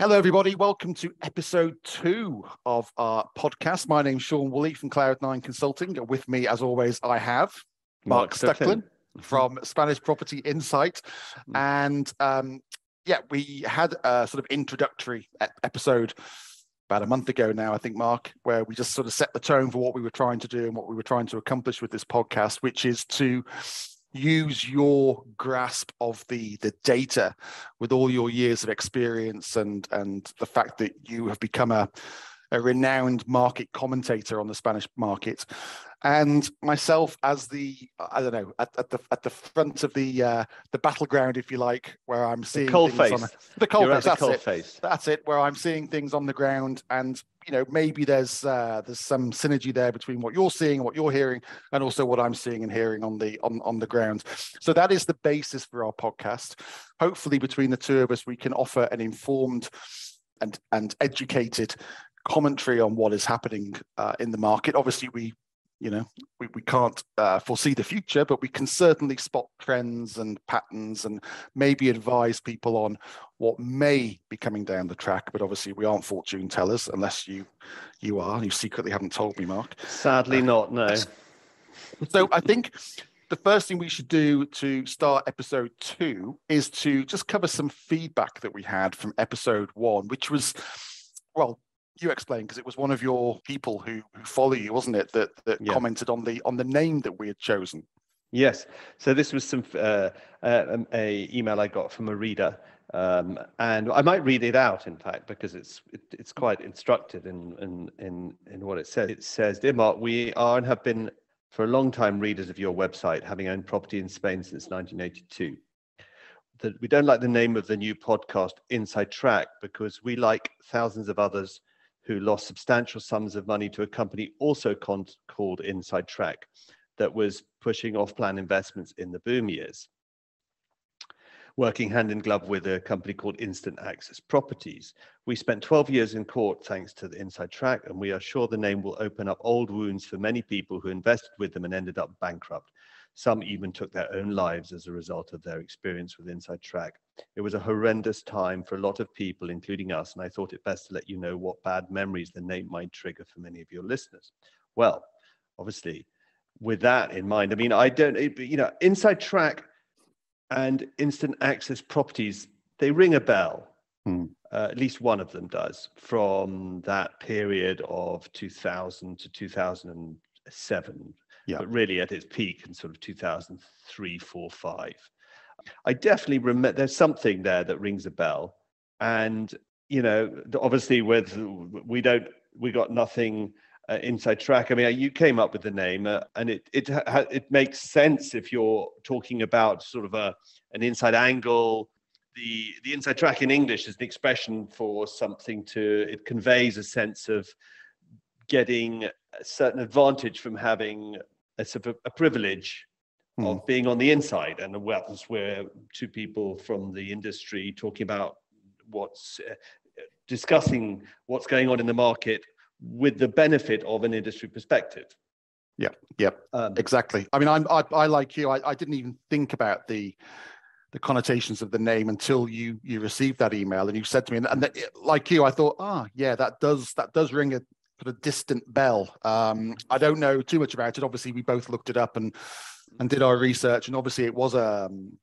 Hello, everybody. Welcome to episode two of our podcast. My name's Sean Woolley from Cloud9 Consulting. With me, as always, I have Mark, Mark Stucklin from Spanish Property Insight. Hmm. And um, yeah, we had a sort of introductory episode about a month ago now, I think, Mark, where we just sort of set the tone for what we were trying to do and what we were trying to accomplish with this podcast, which is to use your grasp of the the data with all your years of experience and and the fact that you have become a a renowned market commentator on the Spanish market and myself as the I don't know at, at the at the front of the uh, the battleground, if you like, where I'm seeing the cold face. On, the cold You're face. that's cold it. Face. That's it. Where I'm seeing things on the ground, and you know maybe there's uh, there's some synergy there between what you're seeing, and what you're hearing, and also what I'm seeing and hearing on the on on the ground. So that is the basis for our podcast. Hopefully, between the two of us, we can offer an informed and and educated commentary on what is happening uh, in the market. Obviously, we you know? We, we can't uh, foresee the future but we can certainly spot trends and patterns and maybe advise people on what may be coming down the track. But obviously we aren't fortune tellers unless you you are you secretly haven't told me mark. Sadly uh, not no. So i think the first thing we should do to start episode two is to just cover some feedback that we had from episode one which was well you explain because it was one of your people who, who follow you, wasn't it, that that yeah. commented on the on the name that we had chosen. Yes. So this was some uh, uh, um, a email I got from a reader, um, and I might read it out, in fact, because it's it, it's quite instructive in, in in in what it says. It says, "Dear Mark, we are and have been for a long time readers of your website, having owned property in Spain since 1982." That we don't like the name of the new podcast, Inside Track, because we, like thousands of others, who lost substantial sums of money to a company also con- called Inside Track that was pushing off plan investments in the boom years. Working hand in glove with a company called Instant Access Properties. We spent 12 years in court thanks to the Inside Track, and we are sure the name will open up old wounds for many people who invested with them and ended up bankrupt. Some even took their own lives as a result of their experience with Inside Track. It was a horrendous time for a lot of people, including us, and I thought it best to let you know what bad memories the name might trigger for many of your listeners. Well, obviously, with that in mind, I mean, I don't, you know, Inside Track and Instant Access Properties, they ring a bell. Hmm. Uh, at least one of them does from that period of 2000 to 2007 yeah. but really at its peak in sort of 2003, 4, 5. I definitely remember there's something there that rings a bell. And, you know, obviously with we don't, we got nothing uh, inside track. I mean, you came up with the name uh, and it, it, ha- it makes sense if you're talking about sort of a, an inside angle, the the inside track in English is an expression for something to it conveys a sense of getting a certain advantage from having a sort of a privilege mm. of being on the inside. And well, that's where two people from the industry talking about what's uh, discussing what's going on in the market with the benefit of an industry perspective. Yeah, yeah, um, exactly. I mean, I'm I, I like you. I, I didn't even think about the the connotations of the name until you you received that email and you said to me and, and that, like you i thought ah oh, yeah that does that does ring a sort of distant bell. Um, I don't know too much about it. Obviously, we both looked it up and and did our research, and obviously, it was um,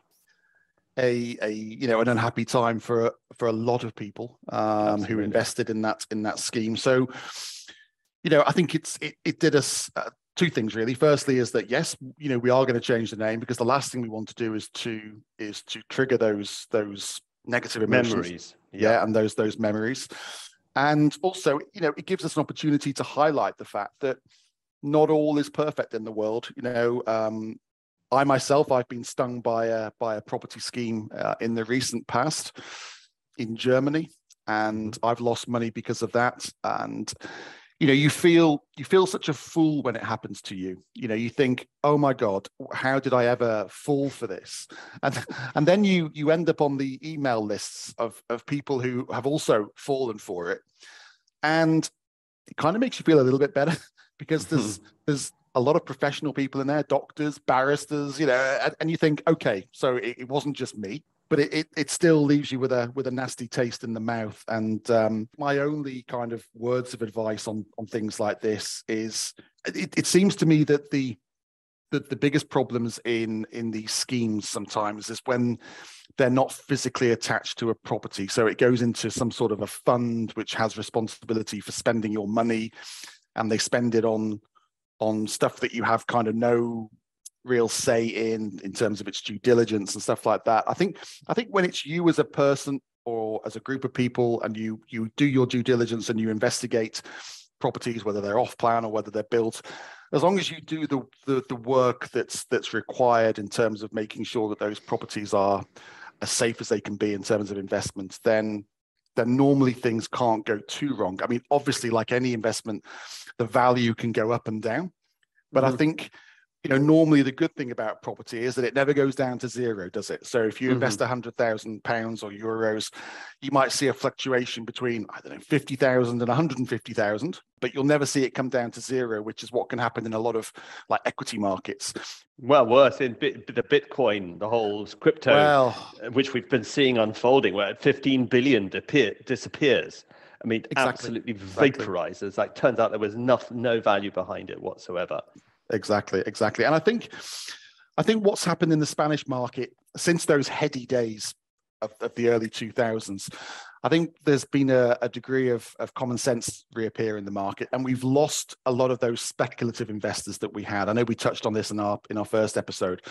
a a you know an unhappy time for for a lot of people um, who invested in that in that scheme. So, you know, I think it's it, it did us. Uh, two things really firstly is that yes you know we are going to change the name because the last thing we want to do is to is to trigger those those negative emotions. memories yeah. yeah and those those memories and also, you know, it gives us an opportunity to highlight the fact that not all is perfect in the world. You know, um, I myself, I've been stung by a by a property scheme uh, in the recent past in Germany, and I've lost money because of that. And you know you feel you feel such a fool when it happens to you. You know you think oh my god how did i ever fall for this? And and then you you end up on the email lists of of people who have also fallen for it. And it kind of makes you feel a little bit better because there's there's a lot of professional people in there doctors barristers you know and, and you think okay so it, it wasn't just me but it, it, it, still leaves you with a with a nasty taste in the mouth. And um, my only kind of words of advice on on things like this is, it, it seems to me that the the, the biggest problems in in these schemes sometimes is when they're not physically attached to a property so it goes into some sort of a fund which has responsibility for spending your money and they spend it on on stuff that you have kind of no real say in in terms of its due diligence and stuff like that i think i think when it's you as a person or as a group of people and you you do your due diligence and you investigate properties whether they're off plan or whether they're built as long as you do the, the, the work that's that's required in terms of making sure that those properties are as safe as they can be in terms of investments, then then normally things can't go too wrong. I mean, obviously, like any investment, the value can go up and down. But mm-hmm. I think you know, normally the good thing about property is that it never goes down to zero, does it? So if you mm-hmm. invest a hundred thousand pounds or euros, you might see a fluctuation between I don't know fifty thousand and one hundred and fifty thousand, but you'll never see it come down to zero, which is what can happen in a lot of like equity markets. Well, worse in bit, the Bitcoin, the whole crypto, well, uh, which we've been seeing unfolding, where 15 billion disappears. I mean, exactly. absolutely vaporizes. Exactly. Like, turns out there was enough, no value behind it whatsoever. Exactly, exactly. And I think I think what's happened in the Spanish market since those heady days of, of the early 2000s, I think there's been a, a, degree of, of common sense reappear in the market, and we've lost a lot of those speculative investors that we had. I know we touched on this in our in our first episode,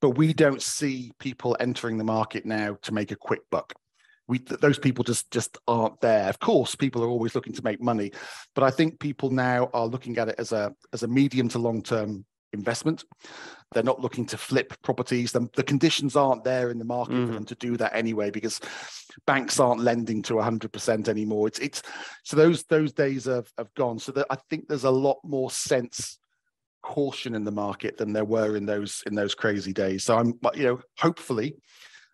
but we don't see people entering the market now to make a quick buck we those people just just aren't there. Of course people are always looking to make money but i think people now are looking at it as a as a medium to long term investment. They're not looking to flip properties. The, the conditions aren't there in the market mm-hmm. for them to do that anyway because banks aren't lending to 100% anymore. It's it's so those those days have, have gone. So that i think there's a lot more sense caution in the market than there were in those in those crazy days. So i'm you know hopefully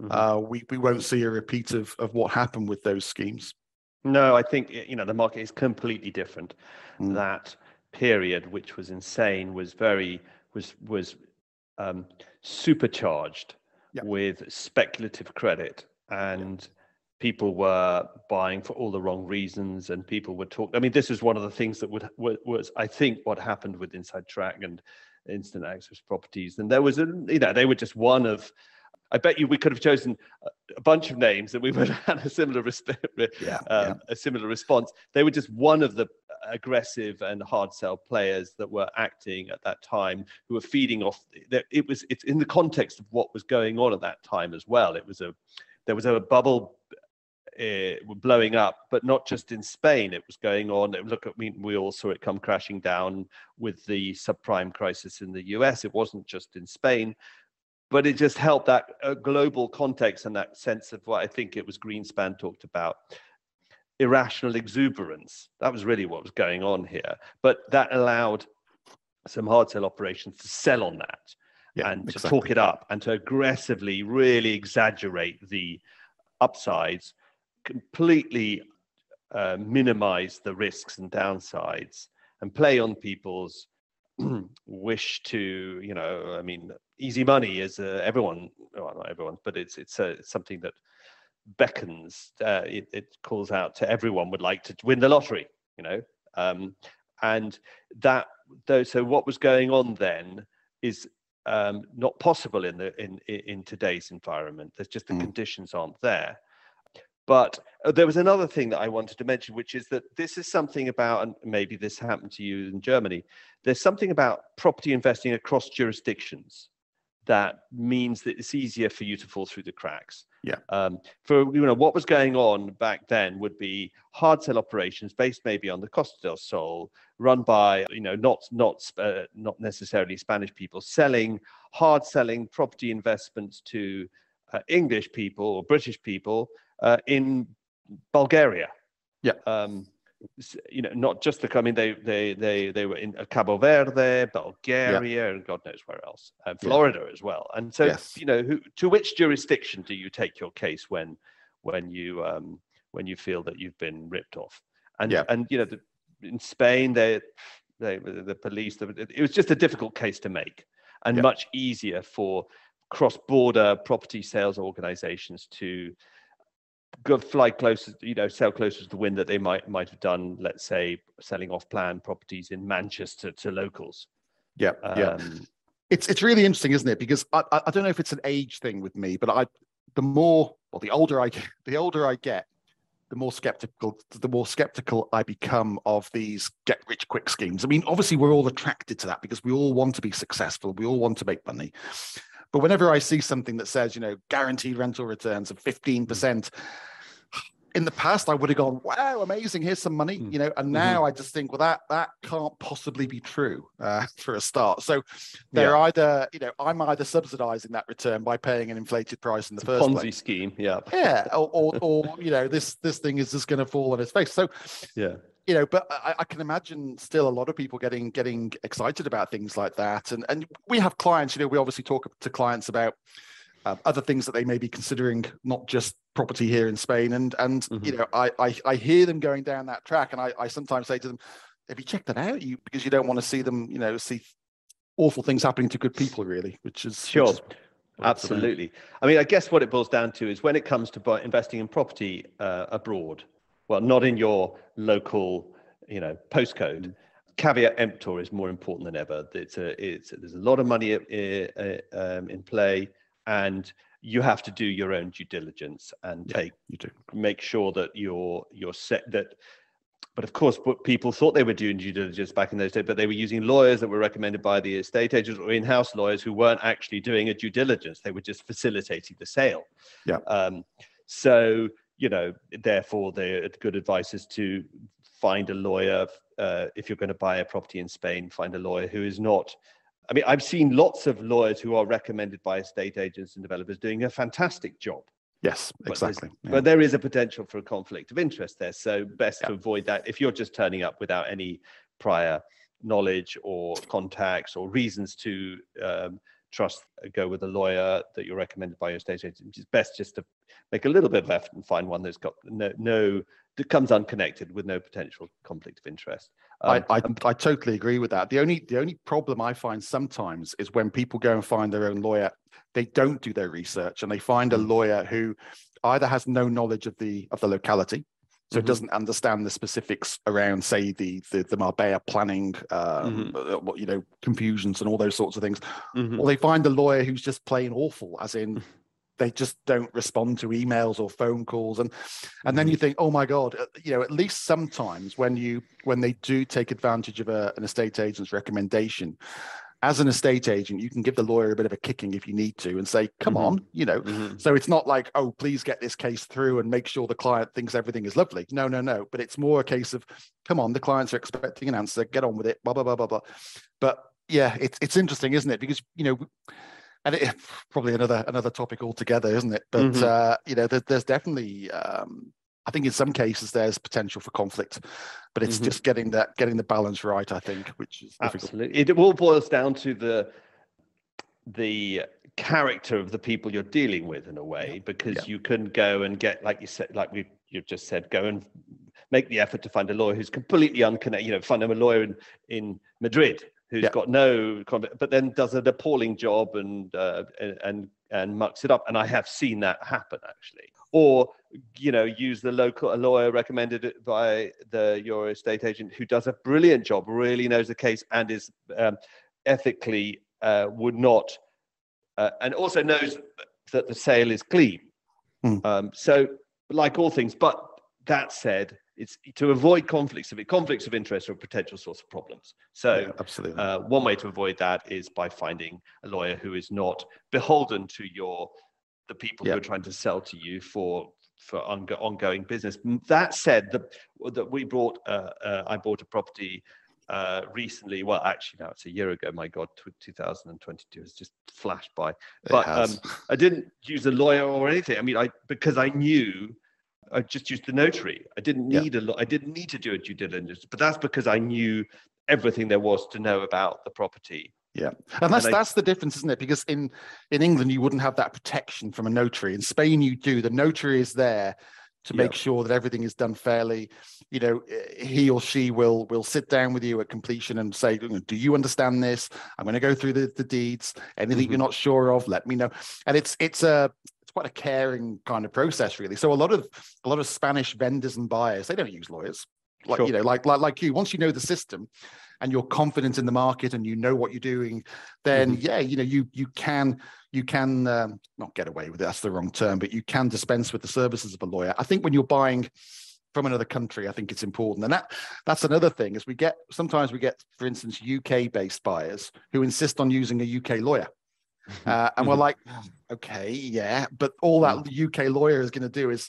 mm-hmm. uh, we, we won't see a repeat of, of what happened with those schemes. No, I think you know the market is completely different. Mm. That period, which was insane, was very was was um, supercharged yeah. with speculative credit, and yeah. people were buying for all the wrong reasons, and people were talking I mean, this is one of the things that would was I think what happened with Inside Track and Instant Access Properties, and there was a you know they were just one of I bet you we could have chosen a bunch of names and we would have had a similar resp- yeah, um, yeah. a similar response. They were just one of the aggressive and hard sell players that were acting at that time who were feeding off. It was it's in the context of what was going on at that time as well. It was a there was a bubble uh, blowing up, but not just in Spain. It was going on. Look, I mean, we all saw it come crashing down with the subprime crisis in the US. It wasn't just in Spain but it just helped that uh, global context and that sense of what I think it was Greenspan talked about irrational exuberance. That was really what was going on here. But that allowed some hard sell operations to sell on that yeah, and to talk it up and to aggressively really exaggerate the upsides, completely uh, minimize the risks and downsides, and play on people's wish to, you know, I mean, easy money is uh, everyone, well, not everyone, but it's it's, uh, it's something that beckons. Uh, it, it, calls out to everyone would like to win the lottery, you know, um, and that though. So what was going on then is um, not possible in the in in today's environment. There's just the mm. conditions aren't there. But uh, there was another thing that I wanted to mention, which is that this is something about, and maybe this happened to you in Germany. There's something about property investing across jurisdictions that means that it's easier for you to fall through the cracks. Yeah. Um, for you know what was going on back then would be hard sell operations based maybe on the Costa del Sol, run by you know not not uh, not necessarily Spanish people selling hard selling property investments to uh, English people or British people uh, in Bulgaria. Yeah. Um, you know, not just the. I mean, they they they they were in Cabo Verde, Bulgaria, yeah. and God knows where else, and Florida yeah. as well. And so, yes. you know, who, to which jurisdiction do you take your case when when you um, when you feel that you've been ripped off? And yeah. and you know, the, in Spain, they they the police. it was just a difficult case to make, and much easier for cross-border property sales organizations to go fly closer, you know, sell closer to the wind that they might might have done, let's say, selling off-plan properties in Manchester to locals. Yeah, um, yeah. It's it's really interesting, isn't it? Because I, I don't know if it's an age thing with me, but I the more well the older I get, the older I get, the more skeptical the more skeptical I become of these get rich quick schemes. I mean, obviously we're all attracted to that because we all want to be successful, we all want to make money. But whenever I see something that says, you know, guaranteed rental returns of 15%, in the past I would have gone, wow, amazing, here's some money, mm. you know, and mm-hmm. now mm-hmm. I just think, well, that that can't possibly be true uh, for a start. So they're yeah. either, you know, I'm either subsidizing that return by paying an inflated price in the it's first Ponzi place. scheme, yeah. Yeah, or, or, or, you know, this this thing is just going to fall on its face. So yeah. You know, but I, I, can imagine still a lot of people getting getting excited about things like that, and and we have clients. You know, we obviously talk to clients about uh, other things that they may be considering, not just property here in Spain. And and mm-hmm. you know, I, I, I hear them going down that track, and I, I sometimes say to them, "Have you checked that out?" You because you don't want to see them, you know, see awful things happening to good people, really. Which is sure. Which is, Absolutely. I mean, I guess what it boils down to is when it comes to investing in property uh, abroad, well, not in your local, you know, postcode. Mm. Caveat emptor is more important than ever. It's a, it's there's a lot of money uh, uh um, in play and you have to do your own due diligence and yeah, take you do. make sure that you're you're set that but of course people thought they were doing due diligence back in those days but they were using lawyers that were recommended by the estate agents or in-house lawyers who weren't actually doing a due diligence. They were just facilitating the sale. Yeah. Um, so you know therefore the good advice is to find a lawyer uh, if you're going to buy a property in spain find a lawyer who is not I mean, I've seen lots of lawyers who are recommended by estate agents and developers doing a fantastic job. Yes, exactly. But, yeah. but there is a potential for a conflict of interest there. So best yeah. to avoid that. If you're just turning up without any prior knowledge or contacts or reasons to um, trust, go with a lawyer that you're recommended by your estate agent. It's best just to make a little bit of effort and find one that's got no, no that comes unconnected with no potential conflict of interest. Um, I, I, I totally agree with that. The only the only problem I find sometimes is when people go and find their own lawyer, they don't do their research and they find a mm. lawyer who either has no knowledge of the of the locality, so mm-hmm. it doesn't understand the specifics around, say, the the, the Marbella planning, um, mm-hmm. Uh, you know, confusions and all those sorts of things, mm-hmm. or they find a lawyer who's just plain awful, as in they just don't respond to emails or phone calls and and then you mm-hmm. think oh my god uh, you know at least sometimes when you when they do take advantage of a, an estate agent's recommendation as an estate agent you can give the lawyer a bit of a kicking if you need to and say come mm-hmm. on you know mm-hmm. so it's not like oh please get this case through and make sure the client thinks everything is lovely no no no but it's more a case of come on the clients are expecting an answer get on with it blah blah blah blah blah but yeah it's it's interesting isn't it because you know and it, probably another another topic altogether, isn't it? But mm-hmm. uh, you know, there, there's definitely, um, I think in some cases there's potential for conflict, but it's mm-hmm. just getting that getting the balance right. I think, which is absolutely. It all boils down to the the character of the people you're dealing with in a way, because yeah. you can go and get, like you said, like we you've just said, go and make the effort to find a lawyer who's completely unconnected. You know, find them a lawyer in in Madrid who's yeah. got no but then does an appalling job and uh, and and mucks it up and i have seen that happen actually or you know use the local a lawyer recommended by the your estate agent who does a brilliant job really knows the case and is um, ethically uh, would not uh, and also knows that the sale is clean mm. um, so like all things but that said it's to avoid conflicts of it. Conflicts of interest are a potential source of problems. So, yeah, absolutely, uh, one way to avoid that is by finding a lawyer who is not beholden to your the people yeah. who are trying to sell to you for for ongoing business. That said, the, that we bought, uh, uh, I bought a property uh, recently. Well, actually, now it's a year ago. My God, 2022 has just flashed by. But um, I didn't use a lawyer or anything. I mean, I because I knew I just used the notary. I didn't need a lot. I didn't need to do a due diligence, but that's because I knew everything there was to know about the property. Yeah, and that's and I, that's the difference, isn't it? Because in in England you wouldn't have that protection from a notary. In Spain you do. The notary is there to make sure that everything is done fairly. You know, he or she will will sit down with you at completion and say, "Do you understand this? I'm going to go through the, the deeds. Anything mm-hmm. you're not sure of, let me know." And it's it's a it's quite a caring kind of process, really. So a lot of a lot of Spanish vendors and buyers they don't use lawyers, like sure. you know, like like like you. Once you know the system, and you're confident in the market and you know what you're doing, then mm-hmm. yeah, you know you you can you can um, not get away with it. That's the wrong term, but you can dispense with the services of a lawyer. I think when you're buying from another country, I think it's important, and that that's another thing. Is we get sometimes we get, for instance, UK based buyers who insist on using a UK lawyer. Uh, and we're like, okay, yeah, but all that UK lawyer is going to do is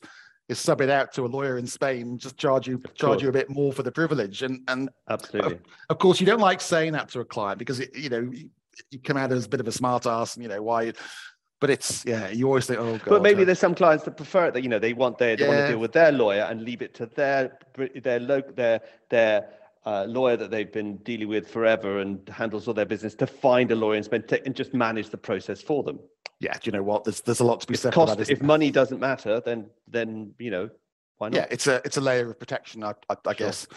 is sub it out to a lawyer in Spain, just charge you charge you a bit more for the privilege. And and absolutely, of, of, course, you don't like saying that to a client because it, you know you come out as a bit of a smart ass and you know why but it's yeah you always think oh god but maybe there's some clients that prefer it that you know they want their they yeah. want to deal with their lawyer and leave it to their their their their uh, lawyer that they've been dealing with forever and handles all their business to find a lawyer and spend t- and just manage the process for them yeah do you know what? There's there's a lot to be if said cost, that, if money doesn't matter then then you know why not? Yeah it's a it's a layer of protection i, I, I sure. guess.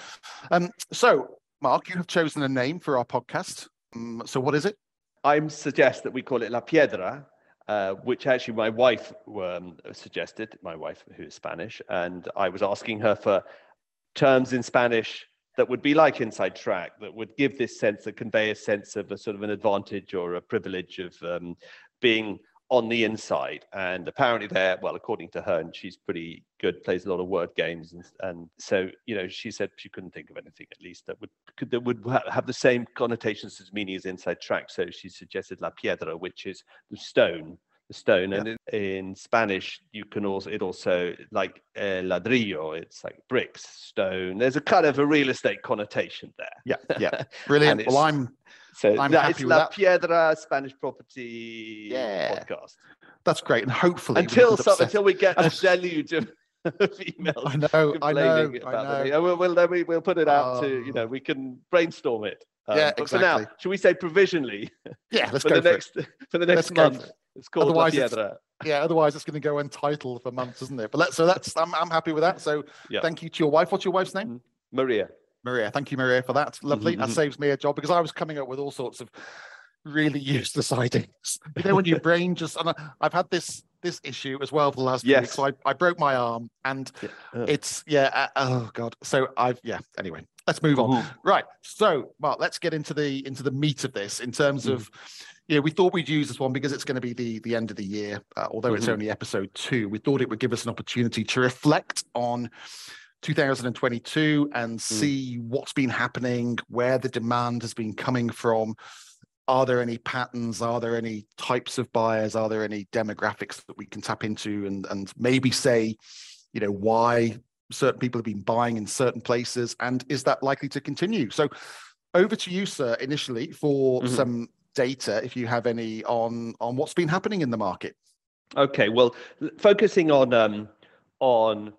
Um so mark you have chosen a name for our podcast. Um, so what is it? I suggest that we call it La Piedra, uh, which actually my wife um, suggested, my wife who is Spanish, and I was asking her for terms in Spanish that would be like inside track, that would give this sense, that convey a sense of a sort of an advantage or a privilege of um, being on the inside. And apparently, there, well, according to her, and she's pretty good, plays a lot of word games, and, and so you know, she said she couldn't think of anything at least that would could, that would have the same connotations as meaning as inside track. So she suggested la piedra, which is the stone. The stone, yeah. and in, in, Spanish, you can also it also like eh, ladrillo. It's like bricks, stone. There's a kind of a real estate connotation there. Yeah, yeah, brilliant. well, I'm so I'm that is La that. Piedra Spanish Property yeah. podcast. That's great, and hopefully until so, until we get a deluge of emails. I know, I know, I know. We'll, we'll, we, we'll put it out oh. to you know we can brainstorm it. Um, yeah, exactly. for now, should we say provisionally? Yeah, let's for go the for next it. for the next let's month. It's called otherwise La Piedra. yeah, otherwise it's going to go untitled for months, isn't it? But let's so that's I'm I'm happy with that. So yeah. thank you to your wife. What's your wife's name? Maria. Maria. Thank you, Maria, for that. Lovely. Mm-hmm. That saves me a job because I was coming up with all sorts of really useless ideas. You know, when your brain just, and I've had this this issue as well for the last yes. week. So I, I broke my arm and yeah. Uh. it's, yeah, uh, oh God. So I've, yeah, anyway, let's move on. Mm-hmm. Right. So, Mark, let's get into the into the meat of this in terms mm-hmm. of, you know, we thought we'd use this one because it's going to be the the end of the year. Uh, although mm-hmm. it's only episode two, we thought it would give us an opportunity to reflect on 2022 and mm. see what's been happening, where the demand has been coming from. Are there any patterns? Are there any types of buyers? Are there any demographics that we can tap into and, and maybe say, you know, why certain people have been buying in certain places? And is that likely to continue? So over to you, sir, initially for mm-hmm. some data, if you have any on on what's been happening in the market. Okay, well, focusing on um, on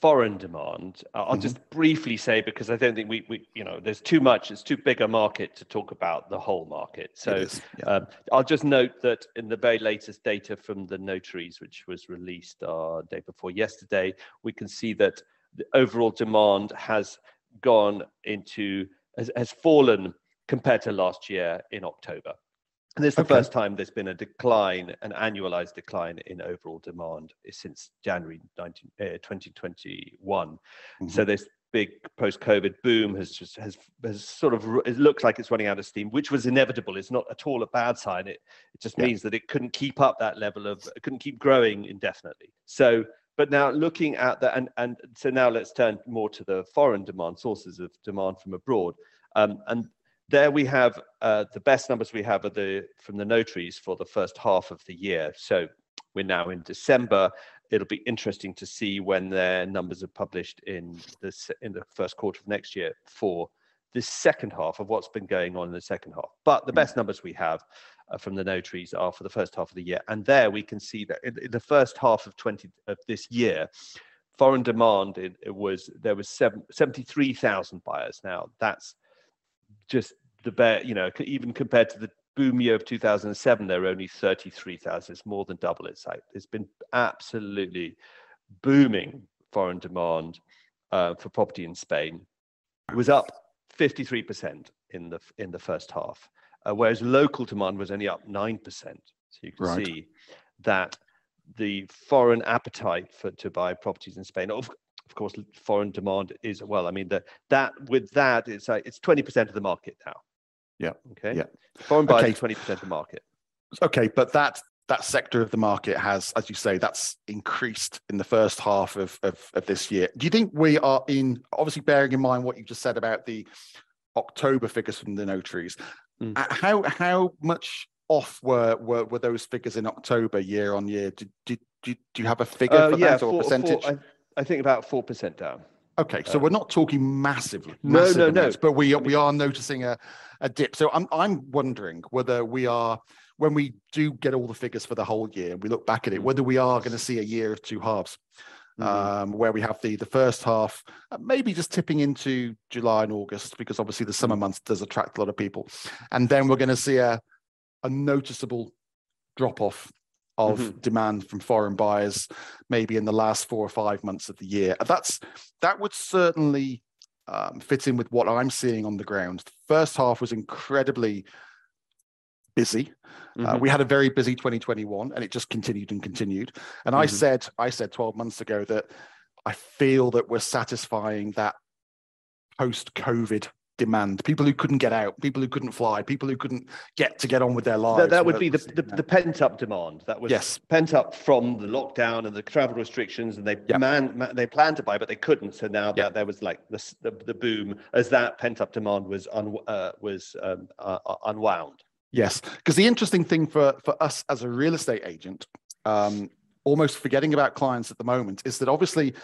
foreign demand. Uh, I'll mm-hmm. just briefly say because I don't think we, we, you know, there's too much. It's too big a market to talk about the whole market. So yeah. um, I'll just note that in the very latest data from the notaries, which was released uh, day before yesterday, we can see that the overall demand has gone into has, has fallen compared to last year in October. And this is the okay. first time there's been a decline, an annualized decline in overall demand since January 19, uh, 2021. Mm-hmm. So this big post-COVID boom has just has has sort of it looks like it's running out of steam, which was inevitable. It's not at all a bad sign. It it just yeah. means that it couldn't keep up that level of it couldn't keep growing indefinitely. So but now looking at that and and so now let's turn more to the foreign demand sources of demand from abroad. Um, and there we have uh, the best numbers we have are the from the notaries for the first half of the year. So we're now in December. It'll be interesting to see when their numbers are published in this in the first quarter of next year for this second half of what's been going on in the second half. But the mm. best numbers we have uh, from the notaries are for the first half of the year, and there we can see that in, in the first half of 20 of this year, foreign demand it, it was there was seven, 73,000 buyers. Now that's just the bear, you know, even compared to the boom year of 2007, there were only 33,000. It's more than double its height. It's been absolutely booming foreign demand uh, for property in Spain It was up 53% in the in the first half, uh, whereas local demand was only up 9%. So you can right. see that the foreign appetite for to buy properties in Spain, of, of course, foreign demand is well. I mean, the, that with that, it's uh, it's 20% of the market now. Yeah. Okay. Yeah. Foreign buyers okay. 20% of the market. Okay, but that that sector of the market has, as you say, that's increased in the first half of, of, of this year. Do you think we are in, obviously bearing in mind what you just said about the October figures from the notaries, mm. how how much off were, were were those figures in October year on year? Did, did, did do you have a figure uh, for yeah, that or four, percentage? Four, I, I, think about four percent down. Okay, so uh, we're not talking massively, massive no, no, amounts, no. but we we are noticing a, a dip. So I'm I'm wondering whether we are when we do get all the figures for the whole year and we look back at it, mm. whether we are going to see a year of two halves. Mm-hmm. Um, where we have the the first half, uh, maybe just tipping into July and August, because obviously the summer mm. months does attract a lot of people, and then we're going to see a a noticeable drop off of mm-hmm. demand from foreign buyers, maybe in the last four or five months of the year. That's that would certainly um, fit in with what I'm seeing on the ground. The first half was incredibly busy. Uh, mm-hmm. Uh, we had a very busy 2021, and it just continued and continued. And mm-hmm. I said, I said 12 months ago that I feel that we're satisfying that post-COVID demand. People who couldn't get out, people who couldn't fly, people who couldn't get to get on with their lives. That, that would be the, the, the, pent-up demand. That was yes. pent up from the lockdown and the travel restrictions, and they yep. man, they planned to buy, but they couldn't. So now that there was like the, the, the boom as that pent-up demand was un, uh, was um, uh, uh unwound. Yes, because the interesting thing for for us as a real estate agent, um, almost forgetting about clients at the moment, is that obviously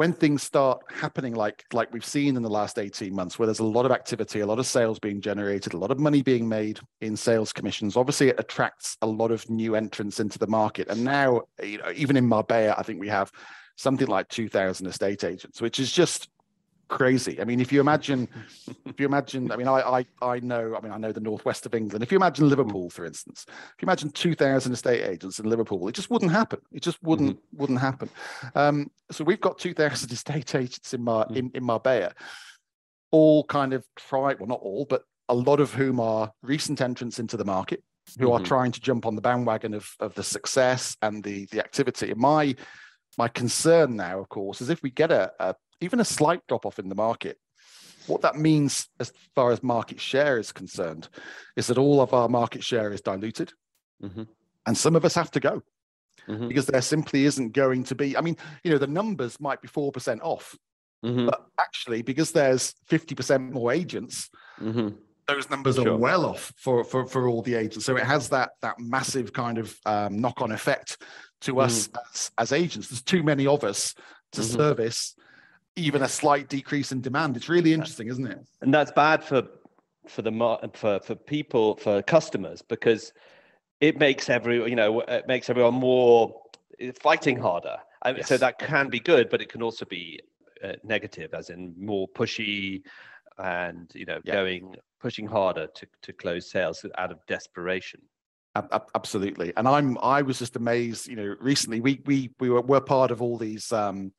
when things start happening like like we've seen in the last 18 months where there's a lot of activity a lot of sales being generated a lot of money being made in sales commissions obviously it attracts a lot of new entrants into the market. And now you know even in marbella i think we have something like 2000 estate agents which is just crazy. I mean, if you imagine, if you imagine, I mean, I, I, I know, I mean, I know the northwest of England. If you imagine Liverpool, for instance, if you imagine two thousand estate agents in Liverpool, it just wouldn't happen. It just wouldn't mm-hmm. wouldn't happen. Um, so we've got two thousand estate agents in Mar in, in Marbella, all kind of try well, not all, but a lot of whom are recent entrants into the market who mm-hmm. are trying to jump on the bandwagon of of the success and the the activity. And my my concern now, of course, is if we get a, a even a slight drop off in the market, what that means as far as market share is concerned is that all of our market share is diluted. Mm-hmm. And some of us have to go mm-hmm. because there simply isn't going to be. I mean, you know, the numbers might be 4% off, mm-hmm. but actually, because there's 50% more agents, mm-hmm. those numbers sure. are well off for, for, for all the agents. So it has that, that massive kind of um, knock on effect to us mm-hmm. as, as agents. There's too many of us to mm-hmm. service even a slight decrease in demand. It's really interesting, isn't it? And that's bad for for the for for people for customers because it makes every you know it makes everyone more eh, fighting harder. Yes. So that can be good, but it can also be uh, negative, as in more pushy and you know yeah. going pushing harder to to close sales out of desperation. Absolutely, and I'm I was just amazed. You know, recently we we we were, were part of all these um,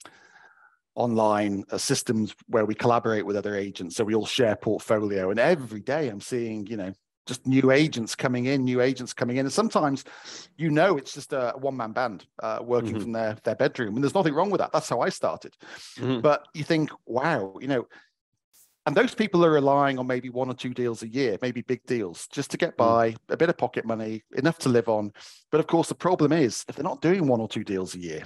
online uh, systems where we collaborate with other agents. So we all share portfolio. And every day I'm seeing, you know, just new agents coming in, new agents coming in. And sometimes, you know, it's just a one man band uh, working mm-hmm. from their, their bedroom. And there's nothing wrong with that. That's how I started. Mm-hmm. But you think, wow, you know, and those people are relying on maybe one or two deals a year, maybe big deals, just to get mm. by, a bit of pocket money, enough to live on. But of course, the problem is if they're not doing one or two deals a year,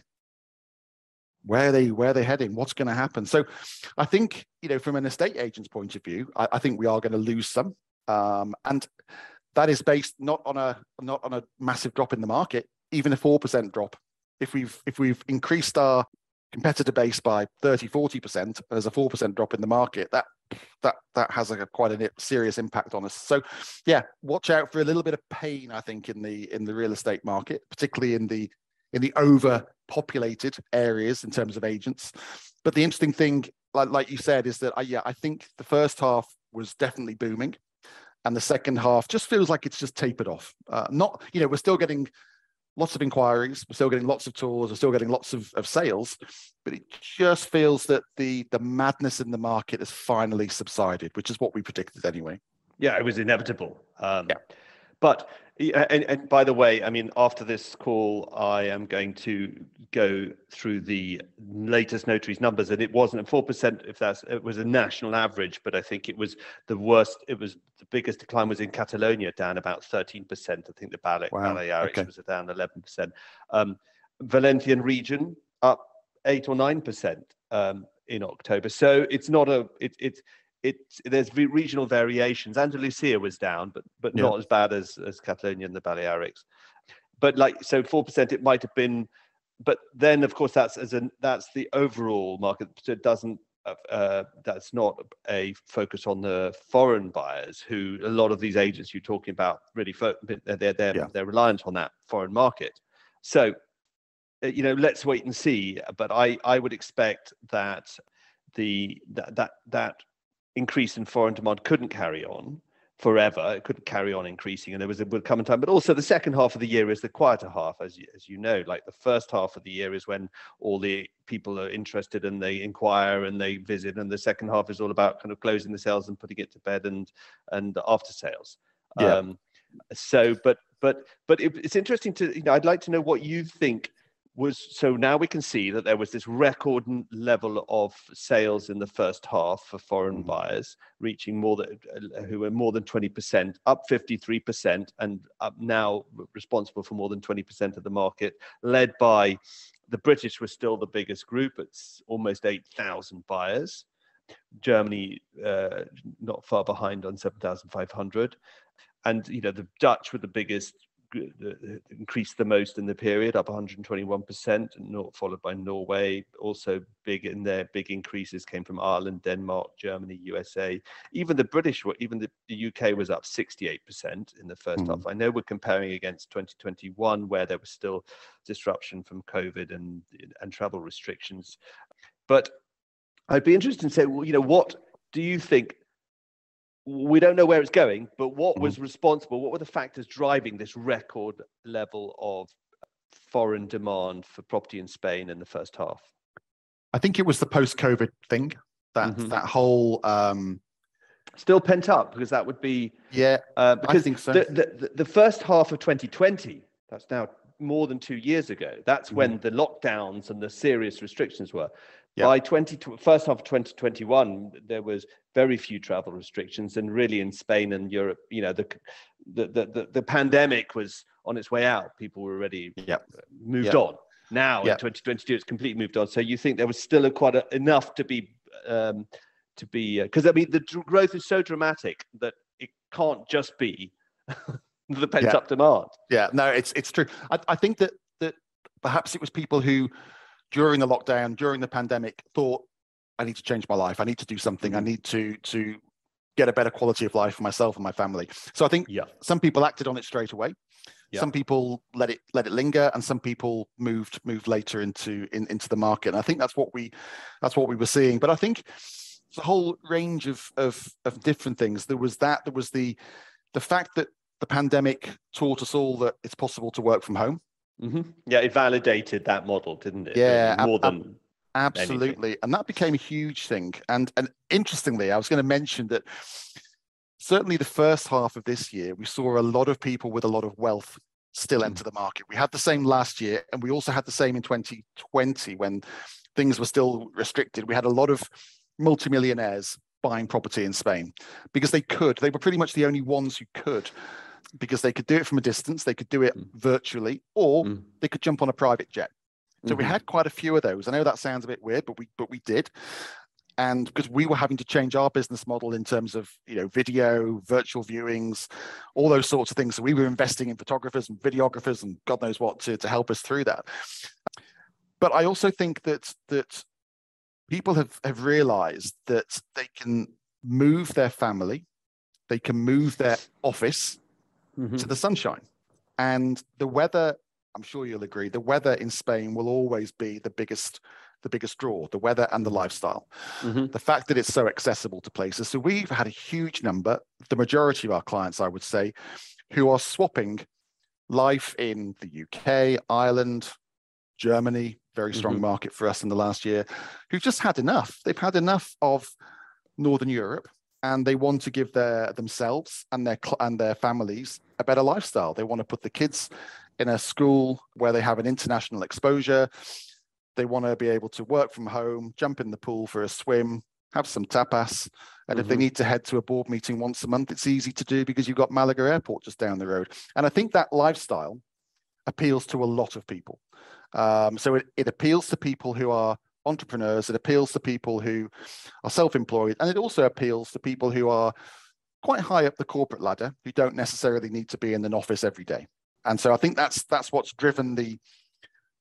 where are they where they heading what's going to happen. So i think you know from an estate agent's point of view i, I think we are going to lose some um, and that is based not on a not on a massive drop in the market even a 4% drop. If we've if we've increased our competitor base by 30 40% there's a 4% drop in the market. That that that has a quite a serious impact on us. So yeah watch out for a little bit of pain i think in the in the real estate market particularly in the in the overpopulated areas in terms of agents. But the interesting thing, like, like you said, is that I, yeah, I think the first half was definitely booming, and the second half just feels like it's just tapered off. Uh, not, you know, we're still getting lots of inquiries. We're still getting lots of tours. We're still getting lots of, of sales, but it just feels that the the madness in the market has finally subsided, which is what we predicted anyway. Yeah, it was inevitable. Um, yeah. But and, and by the way, I mean, after this call, I am going to go through the latest notary's numbers, and it wasn't four percent. If that's it was a national average, but I think it was the worst. It was the biggest decline was in Catalonia, down about thirteen percent. I think the Balearics wow. Okay. was down eleven percent. Um, Valencian region up eight or nine percent um, in October. So it's not a it, it's it's there's regional variations. Andalusia was down, but but yeah. not as bad as as Catalonia and the Balearics. But like so, four percent. It might have been, but then of course that's as an that's the overall market. So it doesn't. Uh, that's not a focus on the foreign buyers who a lot of these agents you're talking about really fo- they're they're yeah. they're reliant on that foreign market. So uh, you know let's wait and see. But I I would expect that the that that that increase in foreign demand couldn't carry on forever. It couldn't carry on increasing, and there was a would come a time. But also, the second half of the year is the quieter half, as you, as you know. Like the first half of the year is when all the people are interested and they inquire and they visit, and the second half is all about kind of closing the sales and putting it to bed and and after sales. Yeah. Um, so, but but but it, it's interesting to you know. I'd like to know what you think was so now we can see that there was this record level of sales in the first half for foreign mm-hmm. buyers reaching more than uh, who were more than 20% up 53% and up now responsible for more than 20% of the market led by the british were still the biggest group it's almost 8000 buyers germany uh, not far behind on 7500 and you know the dutch were the biggest increased the most in the period, up 121%, followed by Norway. Also big in there, big increases came from Ireland, Denmark, Germany, USA. Even the British were, even the, the UK was up 68% in the first mm. half. I know we're comparing against 2021, where there was still disruption from COVID and and travel restrictions. But I'd be interested to say, well, you know, what do you think we don't know where it's going, but what was mm-hmm. responsible? What were the factors driving this record level of foreign demand for property in Spain in the first half? I think it was the post-COVID thing that mm-hmm. that whole um, still pent up because that would be yeah. Uh, because I think so. The, the, the first half of 2020, that's now more than two years ago. That's mm-hmm. when the lockdowns and the serious restrictions were. Yeah. By 20, first half of 2021, there was very few travel restrictions, and really in Spain and Europe, you know, the the the, the pandemic was on its way out. People were already moved on. Now in 2022, it's completely moved on. So you think there was still a, quite a, enough to be um, to be because uh, I mean the growth is so dramatic that it can't just be the pent up demand. Yeah, no, it's it's true. I, I think that that perhaps it was people who during the lockdown, during the pandemic, thought, I need to change my life. I need to do something. I mm-hmm. need to to get a better quality of life for myself and my family. So I think yeah. some people acted on it straight away. Yeah. Some people let it let it linger, and some people moved moved later into in, into the market. And I think that's what we that's what we were seeing. But I think it's a whole range of of of different things. There was that. There was the the fact that the pandemic taught us all that it's possible to work from home. Mm-hmm. Yeah, it validated that model, didn't it? Yeah, more ab- than absolutely, anything. and that became a huge thing. And and interestingly, I was going to mention that certainly the first half of this year, we saw a lot of people with a lot of wealth still mm. enter the market. We had the same last year, and we also had the same in 2020 when things were still restricted. We had a lot of multimillionaires buying property in Spain because they could. They were pretty much the only ones who could because they could do it from a distance, they could do it mm. virtually, or mm. they could jump on a private jet. So mm-hmm. we had quite a few of those. I know that sounds a bit weird, but we but we did. And because we were having to change our business model in terms of you know video, virtual viewings, all those sorts of things. So we were investing in photographers and videographers and God knows what to, to help us through that. But I also think that that people have, have realized that they can move their family, they can move their office, mm-hmm. to the sunshine. And the weather, I'm sure you'll agree, the weather in Spain will always be the biggest the biggest draw, the weather and the lifestyle. Mm-hmm. The fact that it's so accessible to places. So we've had a huge number, the majority of our clients, I would say, who are swapping life in the UK, Ireland, Germany, very strong mm-hmm. market for us in the last year, who've just had enough. They've had enough of Northern Europe and they want to give their themselves and their and their families a better lifestyle. They want to put the kids in a school where they have an international exposure. They want to be able to work from home, jump in the pool for a swim, have some tapas. And mm-hmm. if they mm-hmm. need to head to a board meeting once a month, it's easy to do because you've got Malaga Airport just down the road. And I think that lifestyle appeals to a lot of people. Um, so it, it appeals to people who are entrepreneurs, it appeals to people who are self employed, and it also appeals to people who are quite high up the corporate ladder who don't necessarily need to be in an office every day. And so I think that's that's what's driven the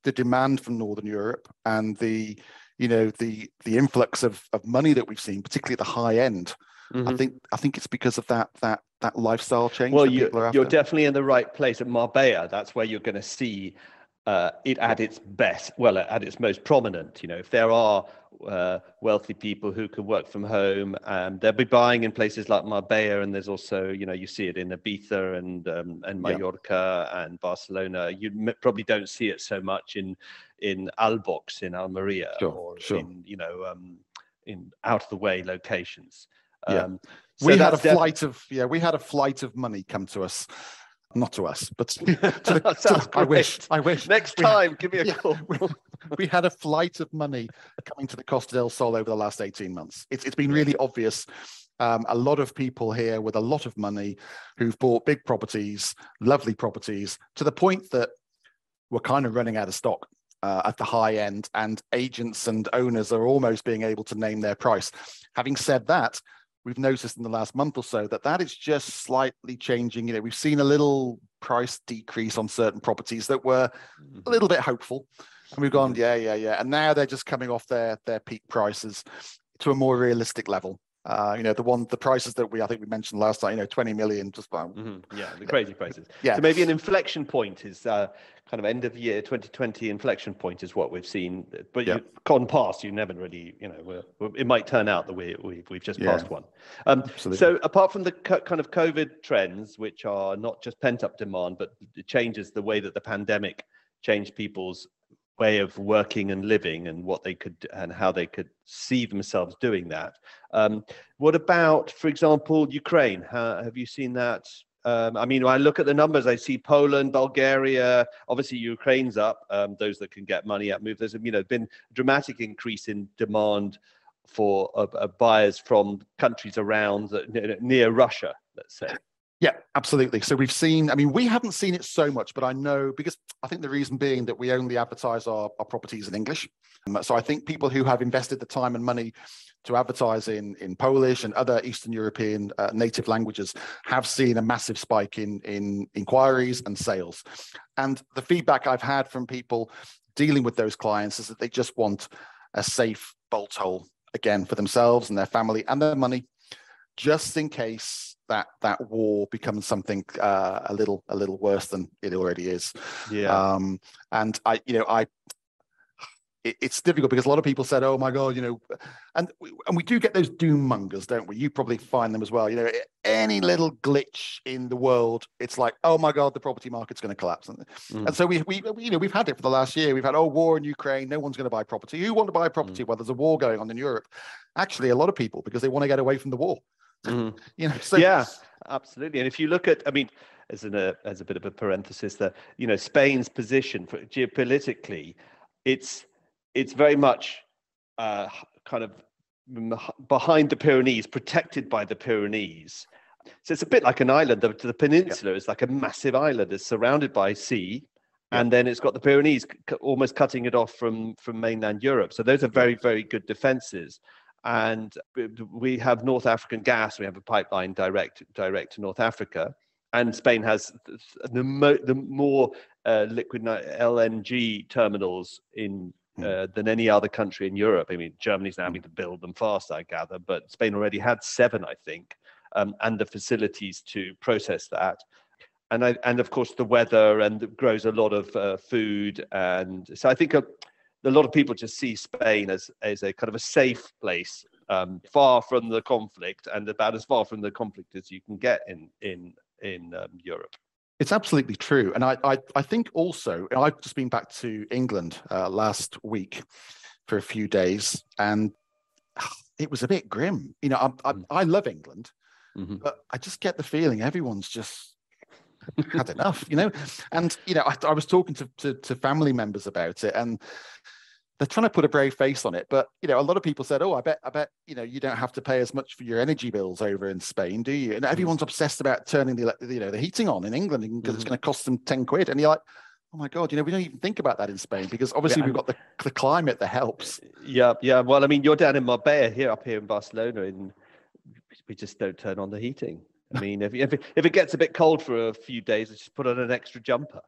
the demand from Northern Europe and the you know the the influx of of money that we've seen, particularly at the high end. Mm-hmm. I think I think it's because of that that that lifestyle change. Well, you, you're definitely in the right place at Marbella. That's where you're going to see uh, it at its best, well, at its most prominent. You know, if there are uh, wealthy people who can work from home, um, they'll be buying in places like Marbella, and there's also, you know, you see it in Ibiza and um, and Mallorca yeah. and Barcelona. You m- probably don't see it so much in in Albox in Almeria sure, or sure. in you know um, in out of the way locations. Yeah. Um, so we had a flight of yeah, we had a flight of money come to us not to us, but to the, to, I wish. I wish. Next time, we, give me a yeah, call. we, we, had a flight of money coming to the Costa del Sol over the last 18 months. It's, it's been really obvious. Um, a lot of people here with a lot of money who've bought big properties, lovely properties, to the point that we're kind of running out of stock. Uh, at the high end, and agents and owners are almost being able to name their price. Having said that, we've noticed in the last month or so that that is just slightly changing. You know, we've seen a little price decrease on certain properties that were a little bit hopeful, and we've gone, mm-hmm. yeah, yeah, yeah, and now they're just coming off their their peak prices to a more realistic level. Uh, you know, the one, the prices that we, I think we mentioned last time, you know, 20 million, just about. Mm-hmm. Yeah, the crazy prices. Yeah. So maybe an inflection point is uh, kind of end of year 2020 inflection point is what we've seen. But yeah. you've gone past, you never really, you know, we're, we're, it might turn out that we, we, we've just yeah. passed one. Um, so apart from the co- kind of COVID trends, which are not just pent up demand, but it changes the way that the pandemic changed people's way of working and living and what they could and how they could see themselves doing that. Um, what about, for example, Ukraine? How, have you seen that? Um, I mean, when I look at the numbers, I see Poland, Bulgaria, obviously Ukraine's up. Um, those that can get money out move. There's you know been a dramatic increase in demand for uh, uh, buyers from countries around near Russia, let's say. Yeah, absolutely. So we've seen, I mean, we haven't seen it so much, but I know because I think the reason being that we only advertise our, our properties in English. Um, so I think people who have invested the time and money to advertise in, in Polish and other Eastern European uh, native languages have seen a massive spike in, in inquiries and sales. And the feedback I've had from people dealing with those clients is that they just want a safe bolt hole again for themselves and their family and their money, just in case that that war becomes something uh, a little a little worse than it already is. Yeah. Um, and I, you know, I. It, it's difficult because a lot of people said, "Oh my God," you know, and we, and we do get those doom mongers, don't we? You probably find them as well. You know, any little glitch in the world, it's like, "Oh my God, the property market's going to collapse," and, mm. and so we, we, you know, we've had it for the last year. We've had oh, war in Ukraine. No one's going to buy property. Who want to buy property? Mm. Well, there's a war going on in Europe. Actually, a lot of people because they want to get away from the war. Mm-hmm. you know, so yeah, absolutely. And if you look at, I mean, as an, a as a bit of a parenthesis, that you know Spain's position for geopolitically, it's it's very much uh, kind of behind the Pyrenees, protected by the Pyrenees. So it's a bit like an island. The, the peninsula yeah. is like a massive island. It's surrounded by sea, yeah. and then it's got the Pyrenees c- almost cutting it off from from mainland Europe. So those are very very good defenses and we have North African gas. We have a pipeline direct direct to North Africa, and Spain has the, mo- the more uh, liquid LNG terminals in hmm. uh, than any other country in Europe. I mean, Germany's now having to build them fast, I gather, but Spain already had seven, I think, um, and the facilities to process that. And, I, and of course, the weather and grows a lot of uh, food. And so I think a, a lot of people just see Spain as, as a kind of a safe place, um, far from the conflict, and about as far from the conflict as you can get in in in um, Europe. It's absolutely true, and I I, I think also I've just been back to England uh, last week for a few days, and it was a bit grim. You know, I I, mm. I love England, mm-hmm. but I just get the feeling everyone's just had enough. You know, and you know I, I was talking to, to to family members about it, and they're trying to put a brave face on it. But you know, a lot of people said, "Oh, I bet, I bet, you know, you don't have to pay as much for your energy bills over in Spain, do you?" And everyone's obsessed about turning the, you know, the heating on in England because mm-hmm. it's going to cost them ten quid. And you're like, "Oh my god, you know, we don't even think about that in Spain because obviously yeah. we've got the, the climate that helps." Yeah, yeah. Well, I mean, you're down in Marbella here, up here in Barcelona, and we just don't turn on the heating. I mean, if if it, if it gets a bit cold for a few days, I just put on an extra jumper.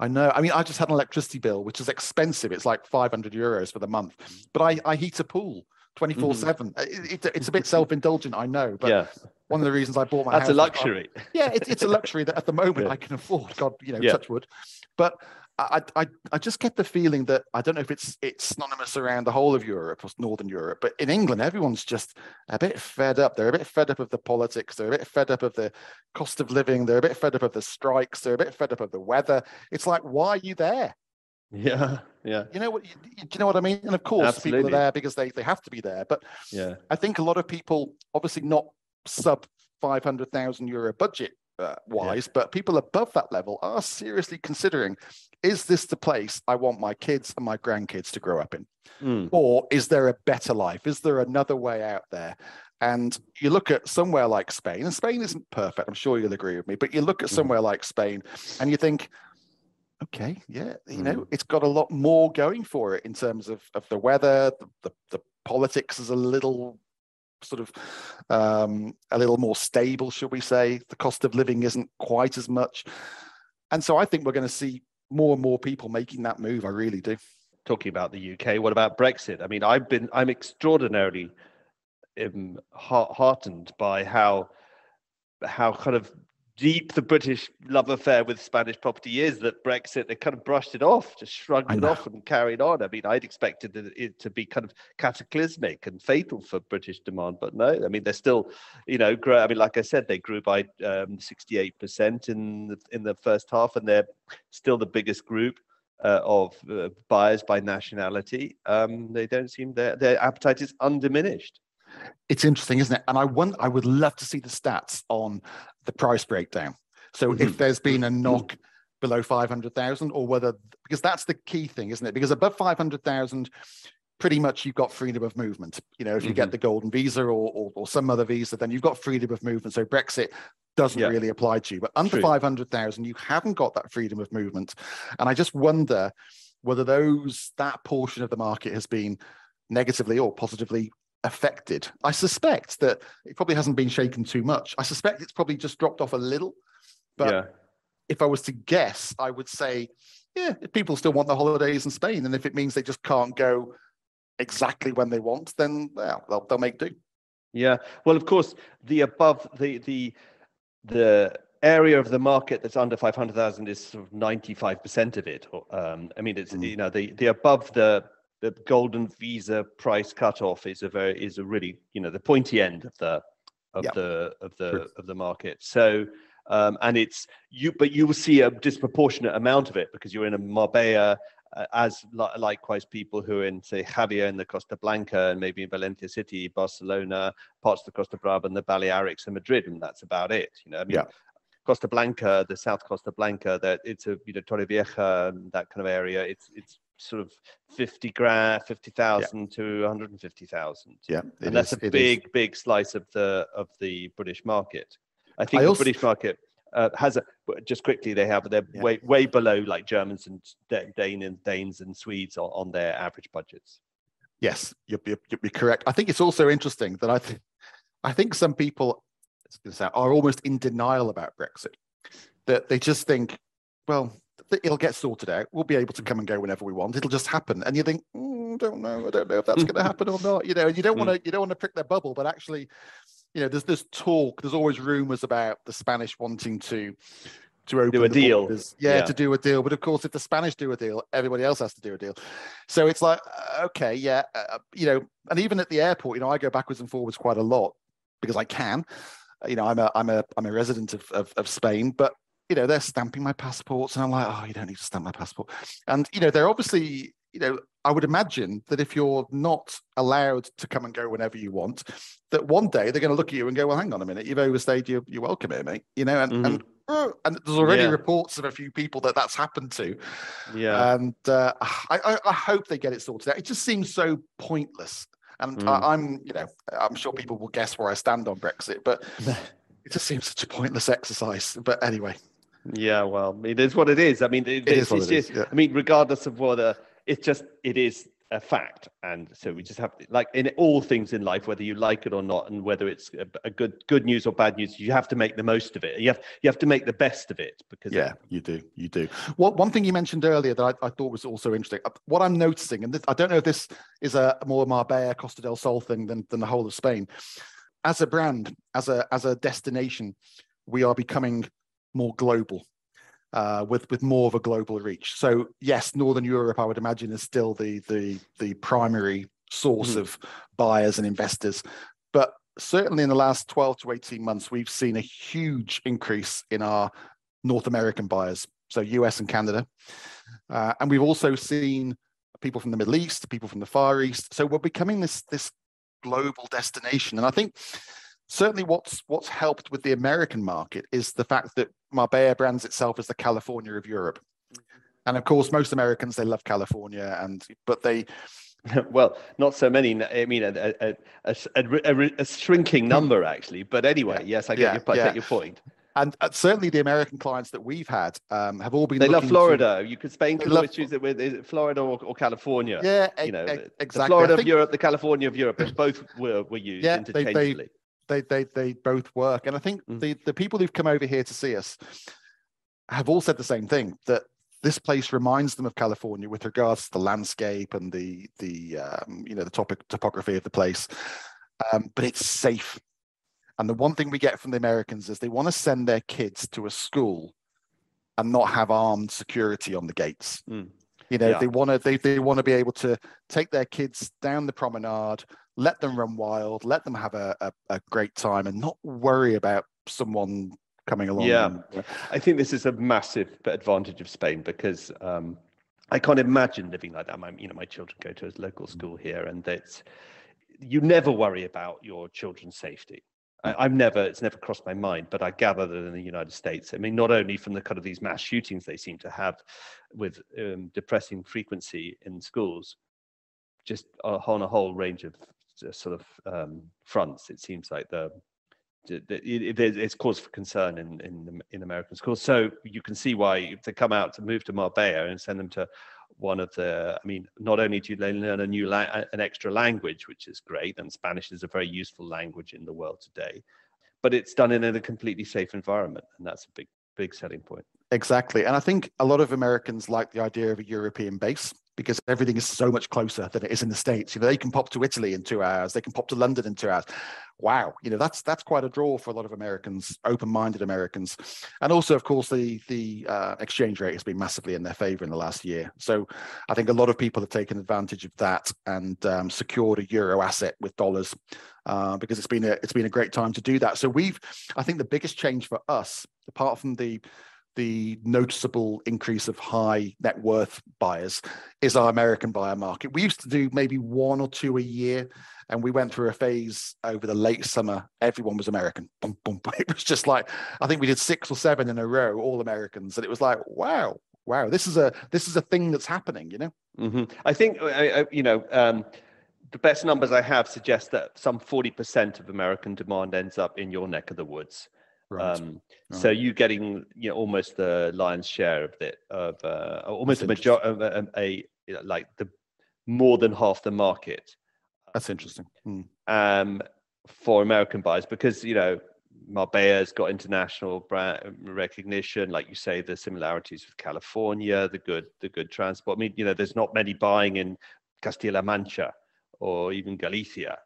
I know. I mean, I just had an electricity bill, which is expensive. It's like 500 euros for the month, but I, I heat a pool 24 mm-hmm. 7. It, it, it's a bit self indulgent, I know, but yeah. one of the reasons I bought my That's house. That's a luxury. I, yeah, it, it's a luxury that at the moment yeah. I can afford. God, you know, yeah. touch wood. But I, I, I just get the feeling that I don't know if it's it's synonymous around the whole of Europe or Northern Europe, but in England, everyone's just a bit fed up. They're a bit fed up of the politics. They're a bit fed up of the cost of living. They're a bit fed up of the strikes. They're a bit fed up of the weather. It's like, why are you there? Yeah, yeah. You know what? You, do you know what I mean? And of course, Absolutely. people are there because they they have to be there. But yeah, I think a lot of people, obviously not sub five hundred thousand euro budget uh, wise, yeah. but people above that level are seriously considering is this the place I want my kids and my grandkids to grow up in? Mm. Or is there a better life? Is there another way out there? And you look at somewhere like Spain, and Spain isn't perfect, I'm sure you'll agree with me, but you look at hmm. somewhere mm. like Spain and you think, okay, yeah, you know, mm. it's got a lot more going for it in terms of, of the weather, the, the, the politics is a little sort of um, a little more stable, should we say? The cost of living isn't quite as much. And so I think we're going to see more and more people making that move. I really do. Talking about the UK, what about Brexit? I mean, I've been, I'm extraordinarily um, heartened by how, how kind of deep the British love affair with Spanish property is that Brexit, they kind of brushed it off, just shrugged it off and carried on. I mean, I'd expected it to be kind of cataclysmic and fatal for British demand, but no, I mean, they're still, you know, grow. I mean, like I said, they grew by um, 68% in the, in the first half, and they're still the biggest group. Uh, of uh, buyers by nationality, um, they don't seem their their appetite is undiminished. It's interesting, isn't it? And I want I would love to see the stats on the price breakdown. So mm-hmm. if there's been a knock below 500,000 or whether because that's the key thing, isn't it? Because above 500,000 pretty much you've got freedom of movement. You know, if you mm-hmm. get the golden visa or, or, or some other visa, then you've got freedom of movement. So Brexit doesn't yeah. really apply to you. But under 500,000, you haven't got that freedom of movement. And I just wonder whether those that portion of the market has been negatively or positively affected. I suspect that it probably hasn't been shaken too much. I suspect it's probably just dropped off a little. But yeah. if I was to guess, I would say, yeah, if people still want the holidays in Spain, and if it means they just can't go exactly when they want, then well, they'll, they'll make do. Yeah. Well, of course, the above the the the area of the market that's under 500,000 is sort of 95% of it. Um, I mean, it's, mm. you know, the, the above the the golden visa price cutoff is a very is a really you know the pointy end of the of yeah. the of the of the market. So um, and it's you, but you will see a disproportionate amount of it because you're in a Marbella, uh, as li- likewise people who are in say Javea in the Costa Blanca and maybe in Valencia City, Barcelona, parts of the Costa Brava and the Balearics and Madrid, and that's about it. You know, I mean, yeah. Costa Blanca, the South Costa Blanca, that it's a you know Torrevieja, that kind of area. It's it's sort of 50 grand 50,000 yeah. to 150,000 yeah and that's is, a big is. big slice of the of the British market I think I the British market uh, has a just quickly they have they're yeah. way way below like Germans and Dane and Danes and Swedes on, on their average budgets yes you're, you're, you're correct I think it's also interesting that I think I think some people are almost in denial about Brexit that they just think well it'll get sorted out. We'll be able to come and go whenever we want. It'll just happen. And you think, mm, don't know, I don't know if that's going to happen or not. You know, and you don't want to, you don't want to prick their bubble, but actually, you know, there's this talk. There's always rumors about the Spanish wanting to to open do a deal. Yeah, yeah, to do a deal. But of course, if the Spanish do a deal, everybody else has to do a deal. So it's like, uh, okay, yeah, uh, uh, you know, and even at the airport, you know, I go backwards and forwards quite a lot because I can. You know, I'm a I'm a I'm a resident of of, of Spain, but you know, they're stamping my passports, and I'm like, oh, you don't need to stamp my passport. And you know, they're obviously, you know, I would imagine that if you're not allowed to come and go whenever you want, that one day they're going to look at you and go, well, hang on a minute, you've overstayed your, your welcome here, mate. You know, and mm-hmm. and oh, and there's already yeah. reports of a few people that that's happened to. Yeah. And uh, I, I, I hope they get it sorted out. It just seems so pointless. And mm. I, I'm, you know, I'm sure people will guess where I stand on Brexit, but it just seems such a pointless exercise. But anyway. Yeah, well, it is what it is. I mean, it, it it's, it's just, yeah. I mean, regardless of whether it's just, it is a fact and so we just have like in all things in life whether you like it or not and whether it's a, a, good good news or bad news you have to make the most of it you have you have to make the best of it because yeah you do you do well one thing you mentioned earlier that i, I thought was also interesting uh, what i'm noticing and this, i don't know if this is a more marbella costa del sol thing than, than the whole of spain as a brand as a as a destination we are becoming more global uh, with with more of a global reach. So yes, Northern Europe, I would imagine, is still the the the primary source mm. of buyers and investors, but certainly in the last 12 to 18 months, we've seen a huge increase in our North American buyers, so US and Canada, uh, and we've also seen people from the Middle East, people from the Far East. So we're becoming this this global destination, and I think certainly what's what's helped with the American market is the fact that Marbella brands itself as the California of Europe. Mm-hmm. And of course, most Americans they love California, and but they well, not so many. I mean, a, a, a, a shrinking number actually. But anyway, yeah. yes, I get yeah, your, I yeah. get your point. And uh, certainly, the American clients that we've had um, have all been. They love Florida. To, you could Spain could always choose it with Florida or, or, California. Yeah, you know, exactly. The Florida think, of Europe, the California of Europe, both were, were used yeah, interchangeably. They, they, they they they both work. And I think mm. the the people who've come over here to see us have all said the same thing that this place reminds them of California with regards to the landscape and the the um, you know the topic topography of the place, um, but it's safe. And the one thing we get from the Americans is they want to send their kids to a school and not have armed security on the gates. Mm. You know, yeah. they want to they, they want to be able to take their kids down the promenade, let them run wild, let them have a, a, a great time, and not worry about someone coming along. Yeah, and, I think this is a massive advantage of Spain because um, I can't imagine living like that. My, you know, my children go to a local mm. school here, and it's you never worry about your children's safety. I, have never, it's never crossed my mind, but I gather that in the United States, I mean, not only from the kind of these mass shootings they seem to have with um, depressing frequency in schools, just on a whole range of sort of um, fronts. It seems like the, the, it, it's cause for concern in, in in American schools. So you can see why if they come out to move to Marbella and send them to one of the. I mean, not only do they learn a new la- an extra language, which is great, and Spanish is a very useful language in the world today, but it's done in a completely safe environment, and that's a big big selling point. Exactly. And I think a lot of Americans like the idea of a European base because everything is so much closer than it is in the States. You know, they can pop to Italy in two hours, they can pop to London in two hours. Wow, you know, that's that's quite a draw for a lot of Americans, open-minded Americans. And also, of course, the the uh, exchange rate has been massively in their favor in the last year. So I think a lot of people have taken advantage of that and um, secured a euro asset with dollars. Uh, because it's been a it's been a great time to do that. So we've, I think, the biggest change for us, apart from the the noticeable increase of high net worth buyers is our American buyer market. We used to do maybe one or two a year, and we went through a phase over the late summer. Everyone was American. Boom, boom. It was just like I think we did six or seven in a row, all Americans, and it was like, wow, wow, this is a this is a thing that's happening. You know, mm-hmm. I think uh, you know. Um, the best numbers I have suggest that some 40% of American demand ends up in your neck of the woods. Right. Um, right. So you're getting you know almost the lion's share of it of uh, almost That's a majority of a, a, you know, like the more than half the market. That's interesting. Hmm. Um, for American buyers because you know Marbella's got international brand recognition, like you say, the similarities with California, the good the good transport. I mean, you know, there's not many buying in Castilla Mancha or even Galicia.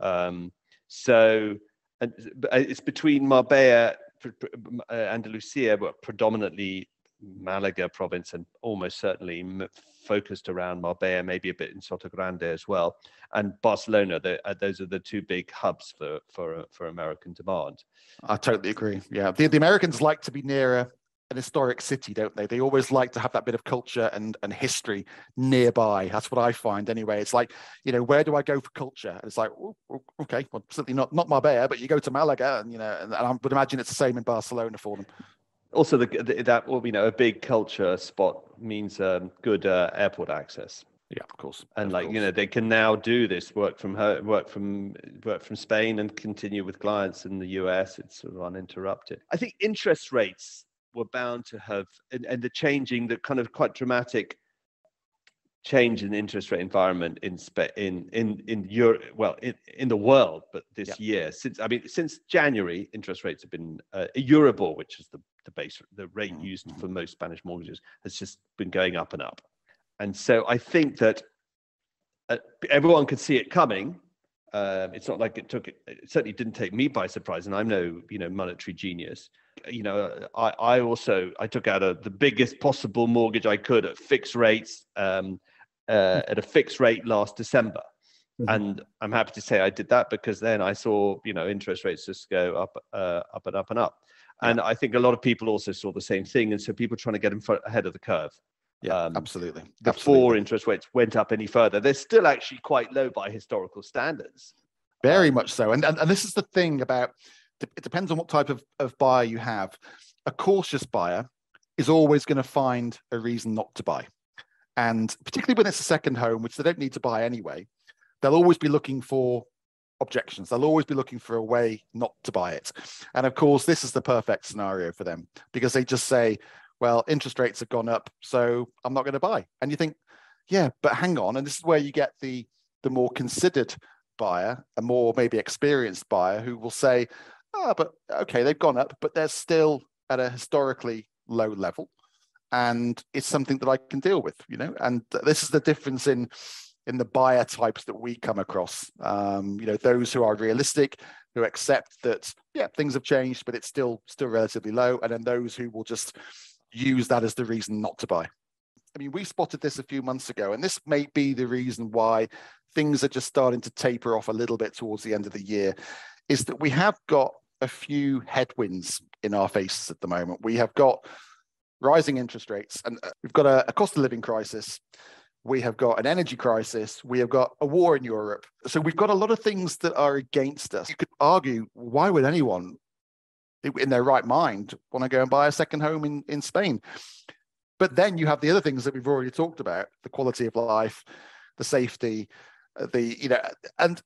Um, so and uh, it's between Marbella, uh, Andalusia, but predominantly Malaga province, and almost certainly focused around Marbella, maybe a bit in Sotogrande as well, and Barcelona. Uh, those are the two big hubs for for for American demand. I totally agree. Yeah, the, the Americans like to be nearer an historic city, don't they? They always like to have that bit of culture and, and history nearby. That's what I find anyway. It's like, you know, where do I go for culture? And it's like, okay, well, certainly not not Marbella, but you go to Malaga, and you know, and, and I would imagine it's the same in Barcelona for them. Also, the, the, that you know, a big culture spot means um, good uh, airport access. Yeah, of course. And of like course. you know, they can now do this work from home, work from work from Spain, and continue with clients in the US. It's sort of uninterrupted. I think interest rates were bound to have, and, and the changing, the kind of quite dramatic change in the interest rate environment in in in in Europe, well, in, in the world, but this yeah. year since I mean since January, interest rates have been uh, Euribor, which is the the base the rate mm-hmm. used for most Spanish mortgages, has just been going up and up, and so I think that uh, everyone could see it coming. Um, it's not like it took it certainly didn't take me by surprise, and I'm no you know monetary genius you know, I, I also I took out a, the biggest possible mortgage I could at fixed rates um, uh, at a fixed rate last December. Mm-hmm. And I'm happy to say I did that because then I saw, you know, interest rates just go up, uh, up and up and up. And. I think a lot of people also saw the same thing. And so people trying to get in front, ahead of the curve. Yeah, um, absolutely. Before absolutely. interest rates went up any further, they're still actually quite low by historical standards. Very um, much so. And, and and this is the thing about it depends on what type of, of buyer you have. A cautious buyer is always going to find a reason not to buy. And particularly when it's a second home, which they don't need to buy anyway, they'll always be looking for objections. They'll always be looking for a way not to buy it. And of course, this is the perfect scenario for them because they just say, well, interest rates have gone up, so I'm not going to buy. And you think, yeah, but hang on. And this is where you get the the more considered buyer, a more maybe experienced buyer who will say, ah, but okay, they've gone up, but they're still at a historically low level. And it's something that I can deal with, you know. And this is the difference in in the buyer types that we come across. Um, you know, those who are realistic, who accept that, yeah, things have changed, but it's still still relatively low, and then those who will just use that as the reason not to buy. I mean, we spotted this a few months ago, and this may be the reason why things are just starting to taper off a little bit towards the end of the year, is that we have got a few headwinds in our faces at the moment. We have got rising interest rates, and uh, we've got a, a cost of living crisis. We have got an energy crisis. We have got a war in Europe. So we've got a lot of things that are against us. You could argue, why would anyone in their right mind want to go and buy a second home in, in Spain? But then you have the other things that we've already talked about the quality of life, the safety, uh, the, you know, and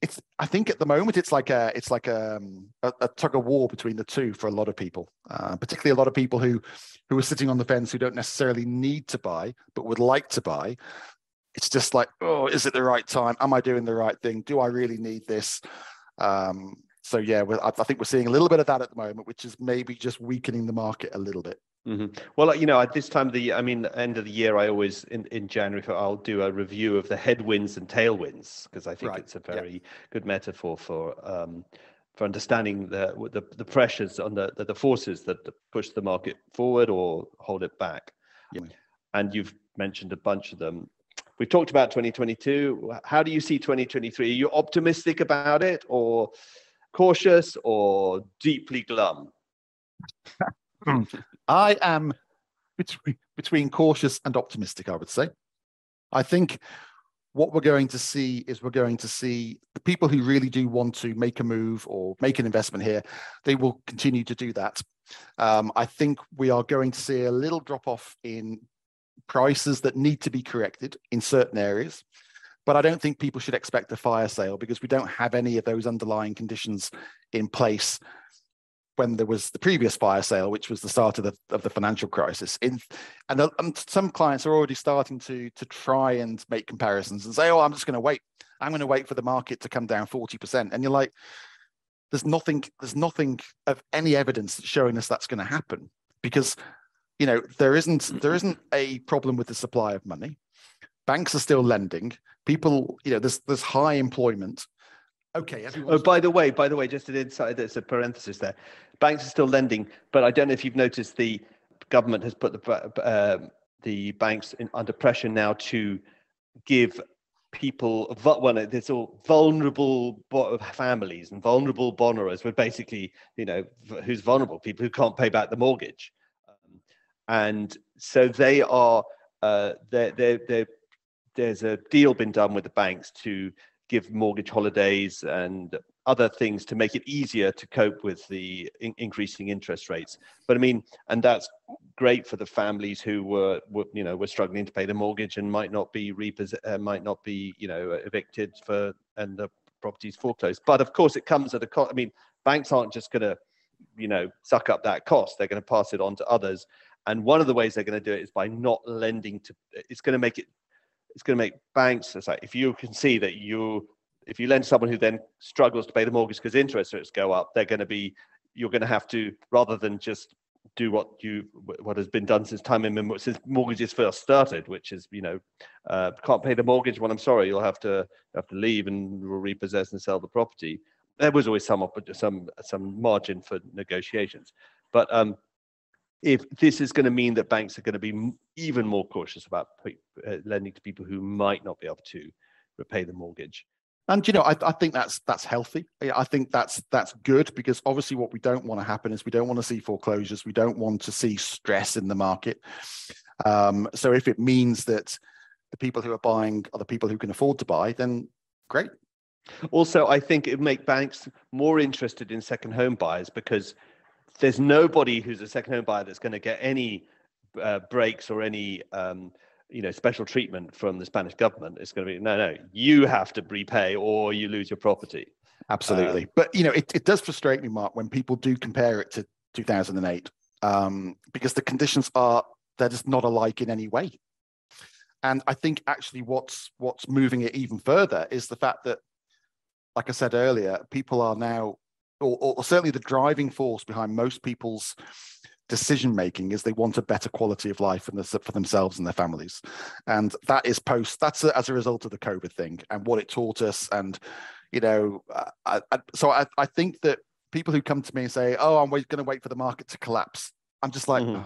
it's I think at the moment it's like a it's like um, a, a, tug of war between the two for a lot of people, uh, particularly a lot of people who who are sitting on the fence who don't necessarily need to buy but would like to buy. It's just like, oh, is it the right time? Am I doing the right thing? Do I really need this? Um, so yeah, I, I think we're seeing a little bit of that at the moment, which is maybe just weakening the market a little bit. Mm-hmm. Well, you know, at this time of the, I mean, end of the year, I always in, in January I'll do a review of the headwinds and tailwinds because I think right. it's a very yeah. good metaphor for um, for understanding the, the the, pressures on the, the, the forces that push the market forward or hold it back. Yeah. And you've mentioned a bunch of them. We've talked about 2022. How do you see 2023? Are you optimistic about it, or cautious, or deeply glum? I am between, between cautious and optimistic, I would say. I think what we're going to see is we're going to see the people who really do want to make a move or make an investment here, they will continue to do that. Um, I think we are going to see a little drop off in prices that need to be corrected in certain areas. But I don't think people should expect a fire sale because we don't have any of those underlying conditions in place when there was the previous fire sale, which was the start of the of the financial crisis. In and, uh, and some clients are already starting to to try and make comparisons and say, "Oh, I'm just going to wait. I'm going to wait for the market to come down forty percent." And you're like, "There's nothing. There's nothing of any evidence showing us that's going to happen because." You know, there isn't there isn't a problem with the supply of money. Banks are still lending. People, you know, there's there's high employment Okay. Oh, by the way, by the way, just an insight. There's a parenthesis there. Banks are still lending, but I don't know if you've noticed the government has put the uh, the banks in, under pressure now to give people well there's all vulnerable families and vulnerable borrowers but basically you know who's vulnerable people who can't pay back the mortgage and so they are uh, they're, they're, they're, there's a deal been done with the banks to give mortgage holidays and other things to make it easier to cope with the in- increasing interest rates. But I mean, and that's great for the families who were, were you know were struggling to pay the mortgage and might not be repos- uh, might not be you know evicted for and the properties foreclosed. But of course, it comes at a cost. I mean, banks aren't just going to you know suck up that cost; they're going to pass it on to others. And one of the ways they're going to do it is by not lending to. It's going to make it. It's going to make banks. It's like if you can see that you if you lend someone who then struggles to pay the mortgage because interest rates go up, they're going to be you're going to have to rather than just do what you what has been done since time in since mortgages first started, which is you know uh, can't pay the mortgage. Well, I'm sorry, you'll have to have to leave and repossess and sell the property. There was always some some some margin for negotiations, but um, if this is going to mean that banks are going to be even more cautious about uh, lending to people who might not be able to repay the mortgage, and you know, I, I, think that's that's healthy. I think that's that's good because obviously, what we don't want to happen is we don't want to see foreclosures. We don't want to see stress in the market. Um, so, if it means that the people who are buying are the people who can afford to buy, then great. Also, I think it would make banks more interested in second home buyers because there's nobody who's a second home buyer that's going to get any uh, breaks or any um, you know special treatment from the Spanish government. It's going to be no, no, you have to repay or you lose your property. Absolutely, um, but you know it, it does frustrate me, Mark, when people do compare it to 2008 um, because the conditions are they're just not alike in any way. And I think actually what's what's moving it even further is the fact that, like I said earlier, people are now, or, or certainly the driving force behind most people's decision making is they want a better quality of life for themselves and their families and that is post that's a, as a result of the covid thing and what it taught us and you know I, I, so I, I think that people who come to me and say oh i'm going to wait for the market to collapse i'm just like mm-hmm.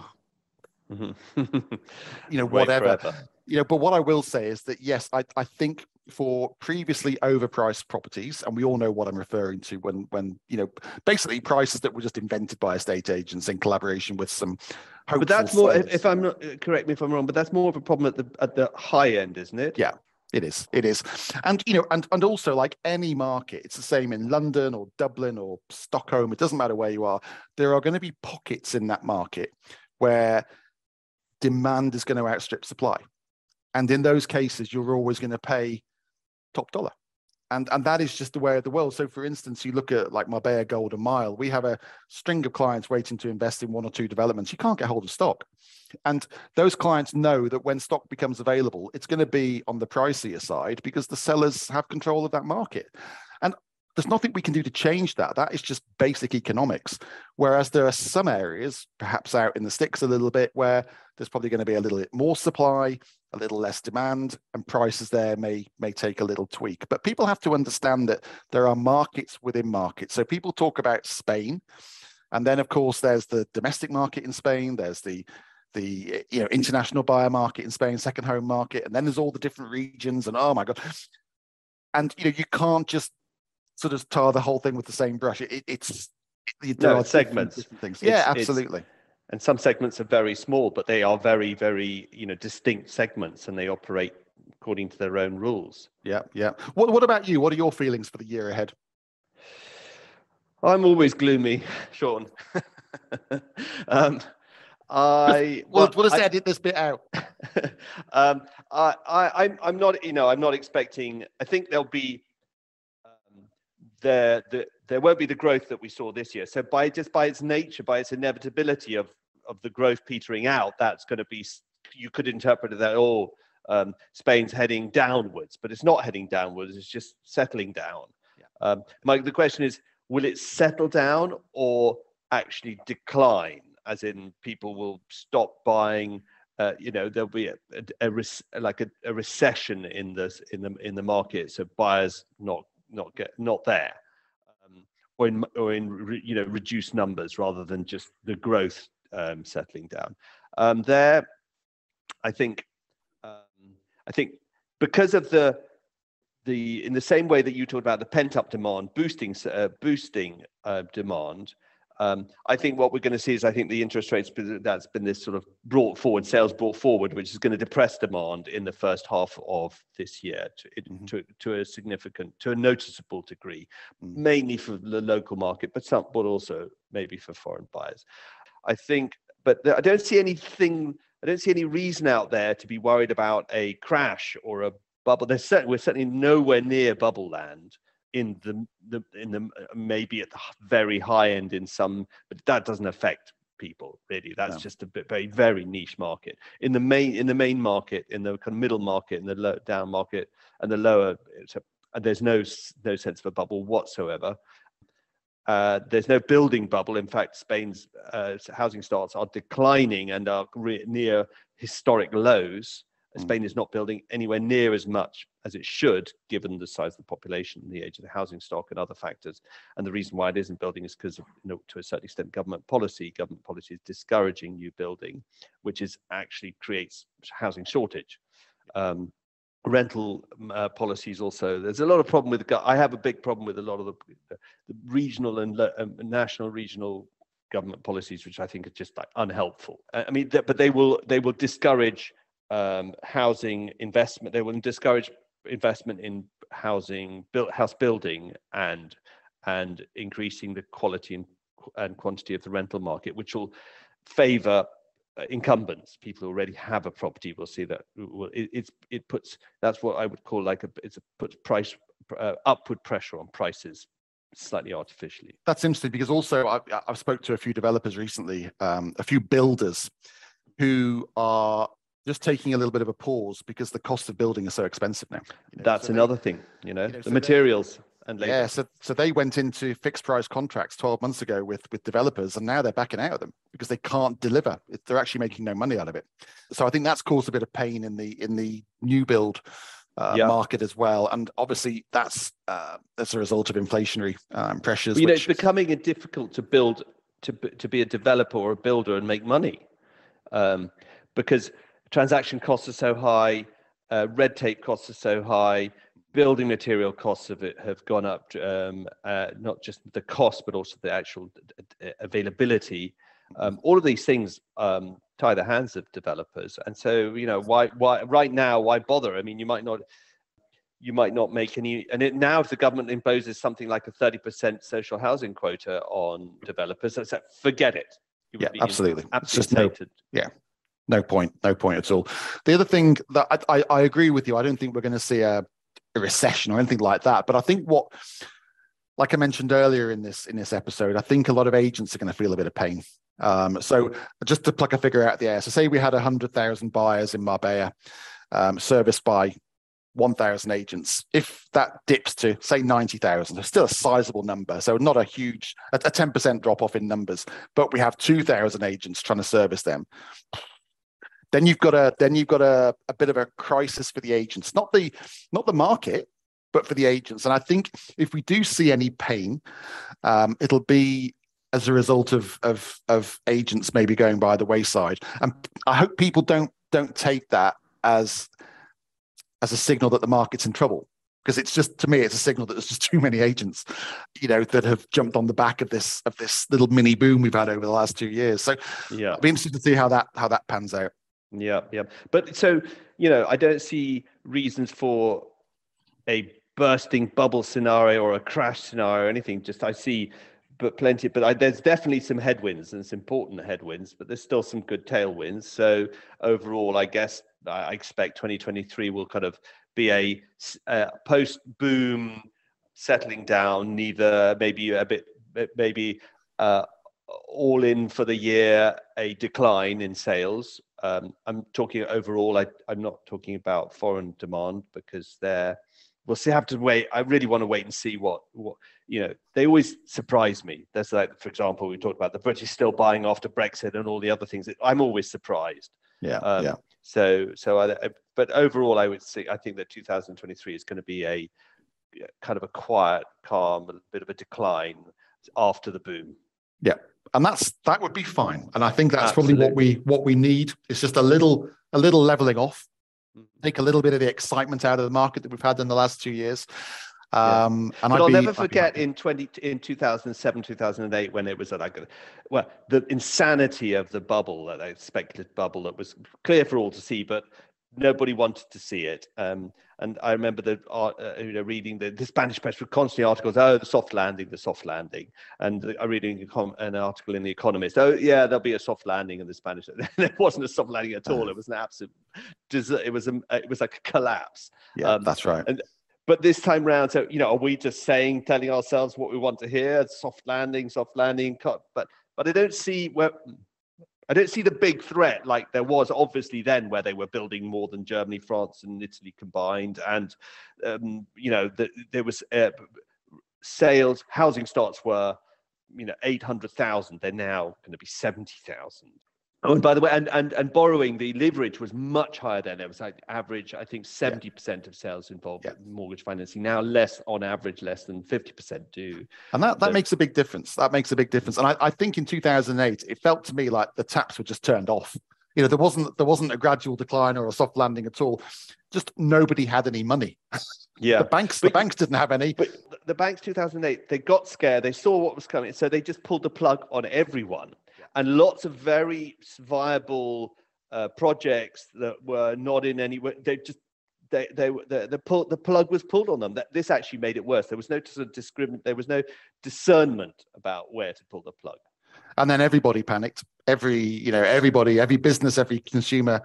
oh. mm-hmm. you know whatever you know but what i will say is that yes i, I think for previously overpriced properties, and we all know what I'm referring to when when you know basically prices that were just invented by estate agents in collaboration with some. But that's more. If, if I'm not correct me if I'm wrong, but that's more of a problem at the at the high end, isn't it? Yeah. It is. It is. And you know, and and also like any market, it's the same in London or Dublin or Stockholm. It doesn't matter where you are. There are going to be pockets in that market where demand is going to outstrip supply. And in those cases, you're always going to pay top dollar. And, and that is just the way of the world. So, for instance, you look at like Marbella Golden Mile, we have a string of clients waiting to invest in one or two developments. You can't get hold of stock. And those clients know that when stock becomes available, it's going to be on the pricier side because the sellers have control of that market. And there's nothing we can do to change that. That is just basic economics. Whereas there are some areas, perhaps out in the sticks a little bit, where there's probably going to be a little bit more supply, a little less demand, and prices there may may take a little tweak. But people have to understand that there are markets within markets. So people talk about Spain, and then of course there's the domestic market in Spain. There's the the you know international buyer market in Spain, second home market, and then there's all the different regions. And oh my god, and you know you can't just sort of tar the whole thing with the same brush. It, it's it, there no, are segments. Different, different things. yeah, absolutely. And some segments are very small, but they are very, very you know distinct segments, and they operate according to their own rules. Yeah, yeah. What What about you? What are your feelings for the year ahead? I'm always gloomy, Sean. um, I well, well, let's I, edit this bit out. um, I, I, I'm, I'm not, you know, I'm not expecting. I think there'll be there, the, there won't be the growth that we saw this year. So by just by its nature, by its inevitability of of the growth petering out, that's going to be you could interpret it that oh um, Spain's heading downwards, but it's not heading downwards. It's just settling down. Yeah. Um, Mike, the question is, will it settle down or actually decline? As in, people will stop buying. Uh, you know, there'll be a, a, a like a, a recession in the in the in the market, so buyers not not get not there, um, or in or in re, you know reduced numbers rather than just the growth um, settling down. Um, there, I think, um, I think because of the the in the same way that you talked about the pent up demand boosting uh, boosting uh, demand. Um, I think what we're going to see is I think the interest rates that's been this sort of brought forward, sales brought forward, which is going to depress demand in the first half of this year to, mm-hmm. to, to a significant, to a noticeable degree, mm. mainly for the local market, but some, but also maybe for foreign buyers. I think, but I don't see anything. I don't see any reason out there to be worried about a crash or a bubble. There's certainly, we're certainly nowhere near bubble land in the, the in the maybe at the very high end in some, but that doesn't affect people really. That's no. just a bit very very niche market. In the main in the main market, in the kind of middle market, in the low down market, and the lower, and there's no no sense of a bubble whatsoever. Uh, there's no building bubble. In fact, Spain's uh, housing starts are declining and are re- near historic lows. Mm. Spain is not building anywhere near as much as it should, given the size of the population, the age of the housing stock, and other factors. And the reason why it isn't building is because, you know, to a certain extent, government policy. Government policy is discouraging new building, which is actually creates housing shortage. Um, rental uh, policies also. There's a lot of problem with. I have a big problem with a lot of the, the regional and um, national regional government policies, which I think are just like unhelpful. I mean, but they will they will discourage um, housing investment. They will discourage investment in housing, built house building, and and increasing the quality and, and quantity of the rental market, which will favour uh, incumbents, people who already have a property. Will see that it, it's it puts that's what I would call like a it's a puts price uh, upward pressure on prices slightly artificially. That's interesting because also I've, I've spoke to a few developers recently, um, a few builders who are just taking a little bit of a pause because the cost of building is so expensive now. You know? That's so another they, thing, you know, you know the so materials and labor. Yeah, so so they went into fixed price contracts 12 months ago with with developers, and now they're backing out of them because they can't deliver. They're actually making no money out of it. So I think that's caused a bit of pain in the in the new build. Uh, yeah. market as well, and obviously that's uh, as a result of inflationary um, pressures. you which... know, it's becoming difficult to build to to be a developer or a builder and make money um, because transaction costs are so high, uh, red tape costs are so high, building material costs of it have gone up. Um, uh, not just the cost, but also the actual availability. Um, all of these things um, tie the hands of developers, and so you know why why right now why bother? I mean, you might not you might not make any. And it, now, if the government imposes something like a thirty percent social housing quota on developers, that's forget it. yeah, absolutely. Absolutely. No, yeah, no point, no point at all. The other thing that I, I, I agree with you, I don't think we're going to see a, a, recession or anything like that. But I think what, like I mentioned earlier in this in this episode, I think a lot of agents are going to feel a bit of pain. Um, so just to pluck a figure out the air, so say we had hundred thousand buyers in Marbella, um, serviced by 1,000 agents. If that dips to say 90,000, it's still a sizable number. So not a huge, a 10% drop off in numbers, but we have 2,000 agents trying to service them then you've got a then you've got a, a bit of a crisis for the agents, not the not the market, but for the agents. And I think if we do see any pain, um, it'll be as a result of, of of agents maybe going by the wayside. And I hope people don't don't take that as as a signal that the market's in trouble because it's just to me it's a signal that there's just too many agents you know that have jumped on the back of this of this little mini boom we've had over the last two years so yeah i'll be interested to see how that how that pans out yeah, yeah. But so, you know, I don't see reasons for a bursting bubble scenario or a crash scenario or anything. Just I see but plenty, but I, there's definitely some headwinds and some important headwinds, but there's still some good tailwinds. So overall, I guess I expect 2023 will kind of be a, a post boom settling down, neither maybe a bit, maybe uh, all in for the year, a decline in sales, um, I'm talking overall. I, am not talking about foreign demand because they're. We'll see. Have to wait. I really want to wait and see what what you know. They always surprise me. There's like, for example, we talked about the British still buying after Brexit and all the other things. I'm always surprised. Yeah. Um, yeah. So so I, I, but overall, I would say I think that 2023 is going to be a kind of a quiet, calm, a bit of a decline after the boom. Yeah and that's that would be fine. And I think that's Absolutely. probably what we what we need. It's just a little a little leveling off, mm-hmm. take a little bit of the excitement out of the market that we've had in the last two years. Um, yeah. And I'll never forget in twenty in two thousand seven, two thousand and eight, when it was like, well, the insanity of the bubble, that speculative bubble that was clear for all to see, but nobody wanted to see it. Um, and I remember the uh, you know reading the, the Spanish press with constantly articles, oh the soft landing, the soft landing, and I reading an article in the Economist, oh yeah there'll be a soft landing in the Spanish. there wasn't a soft landing at all. It was an absolute, it was a, it was like a collapse. Yeah, um, that's right. And, but this time round, so you know, are we just saying, telling ourselves what we want to hear? Soft landing, soft landing, cut. But but I don't see where I don't see the big threat like there was obviously then, where they were building more than Germany, France, and Italy combined, and um, you know the, there was uh, sales, housing starts were you know eight hundred thousand. They're now going to be seventy thousand. Oh, and by the way, and, and, and borrowing, the leverage was much higher then. It was like average, I think 70% yeah. of sales involved yeah. mortgage financing. Now less on average, less than 50% do. And that, that so, makes a big difference. That makes a big difference. And I, I think in 2008, it felt to me like the taps were just turned off. You know, there wasn't there wasn't a gradual decline or a soft landing at all. Just nobody had any money. Yeah, the banks but, the banks didn't have any. But the banks 2008 they got scared. They saw what was coming, so they just pulled the plug on everyone and lots of very viable uh, projects that were not in any way. They just they they the the, pull, the plug was pulled on them. That this actually made it worse. There was no sort of discriminate. There was no discernment about where to pull the plug. And then everybody panicked. Every you know everybody, every business, every consumer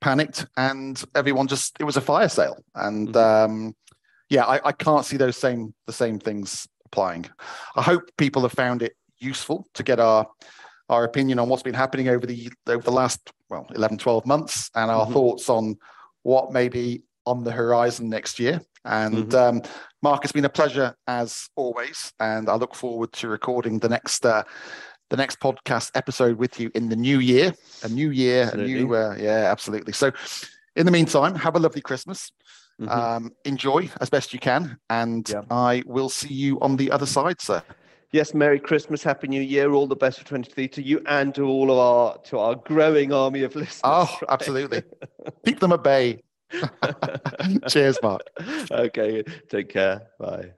panicked, and everyone just it was a fire sale. And mm-hmm. um, yeah, I, I can't see those same the same things applying. I hope people have found it useful to get our our opinion on what's been happening over the over the last well 11 12 months and our mm-hmm. thoughts on what may be on the horizon next year and mm-hmm. um, mark it's been a pleasure as always and i look forward to recording the next uh, the next podcast episode with you in the new year a new year absolutely. a new uh, yeah absolutely so in the meantime have a lovely christmas mm-hmm. um, enjoy as best you can and yeah. i will see you on the other side sir yes, Merry Christmas, Happy New Year, all the best for 23 to you and to all of our to our growing army of listeners. Oh, right? absolutely. Keep them at bay. Cheers, Mark. Okay, take care. Bye.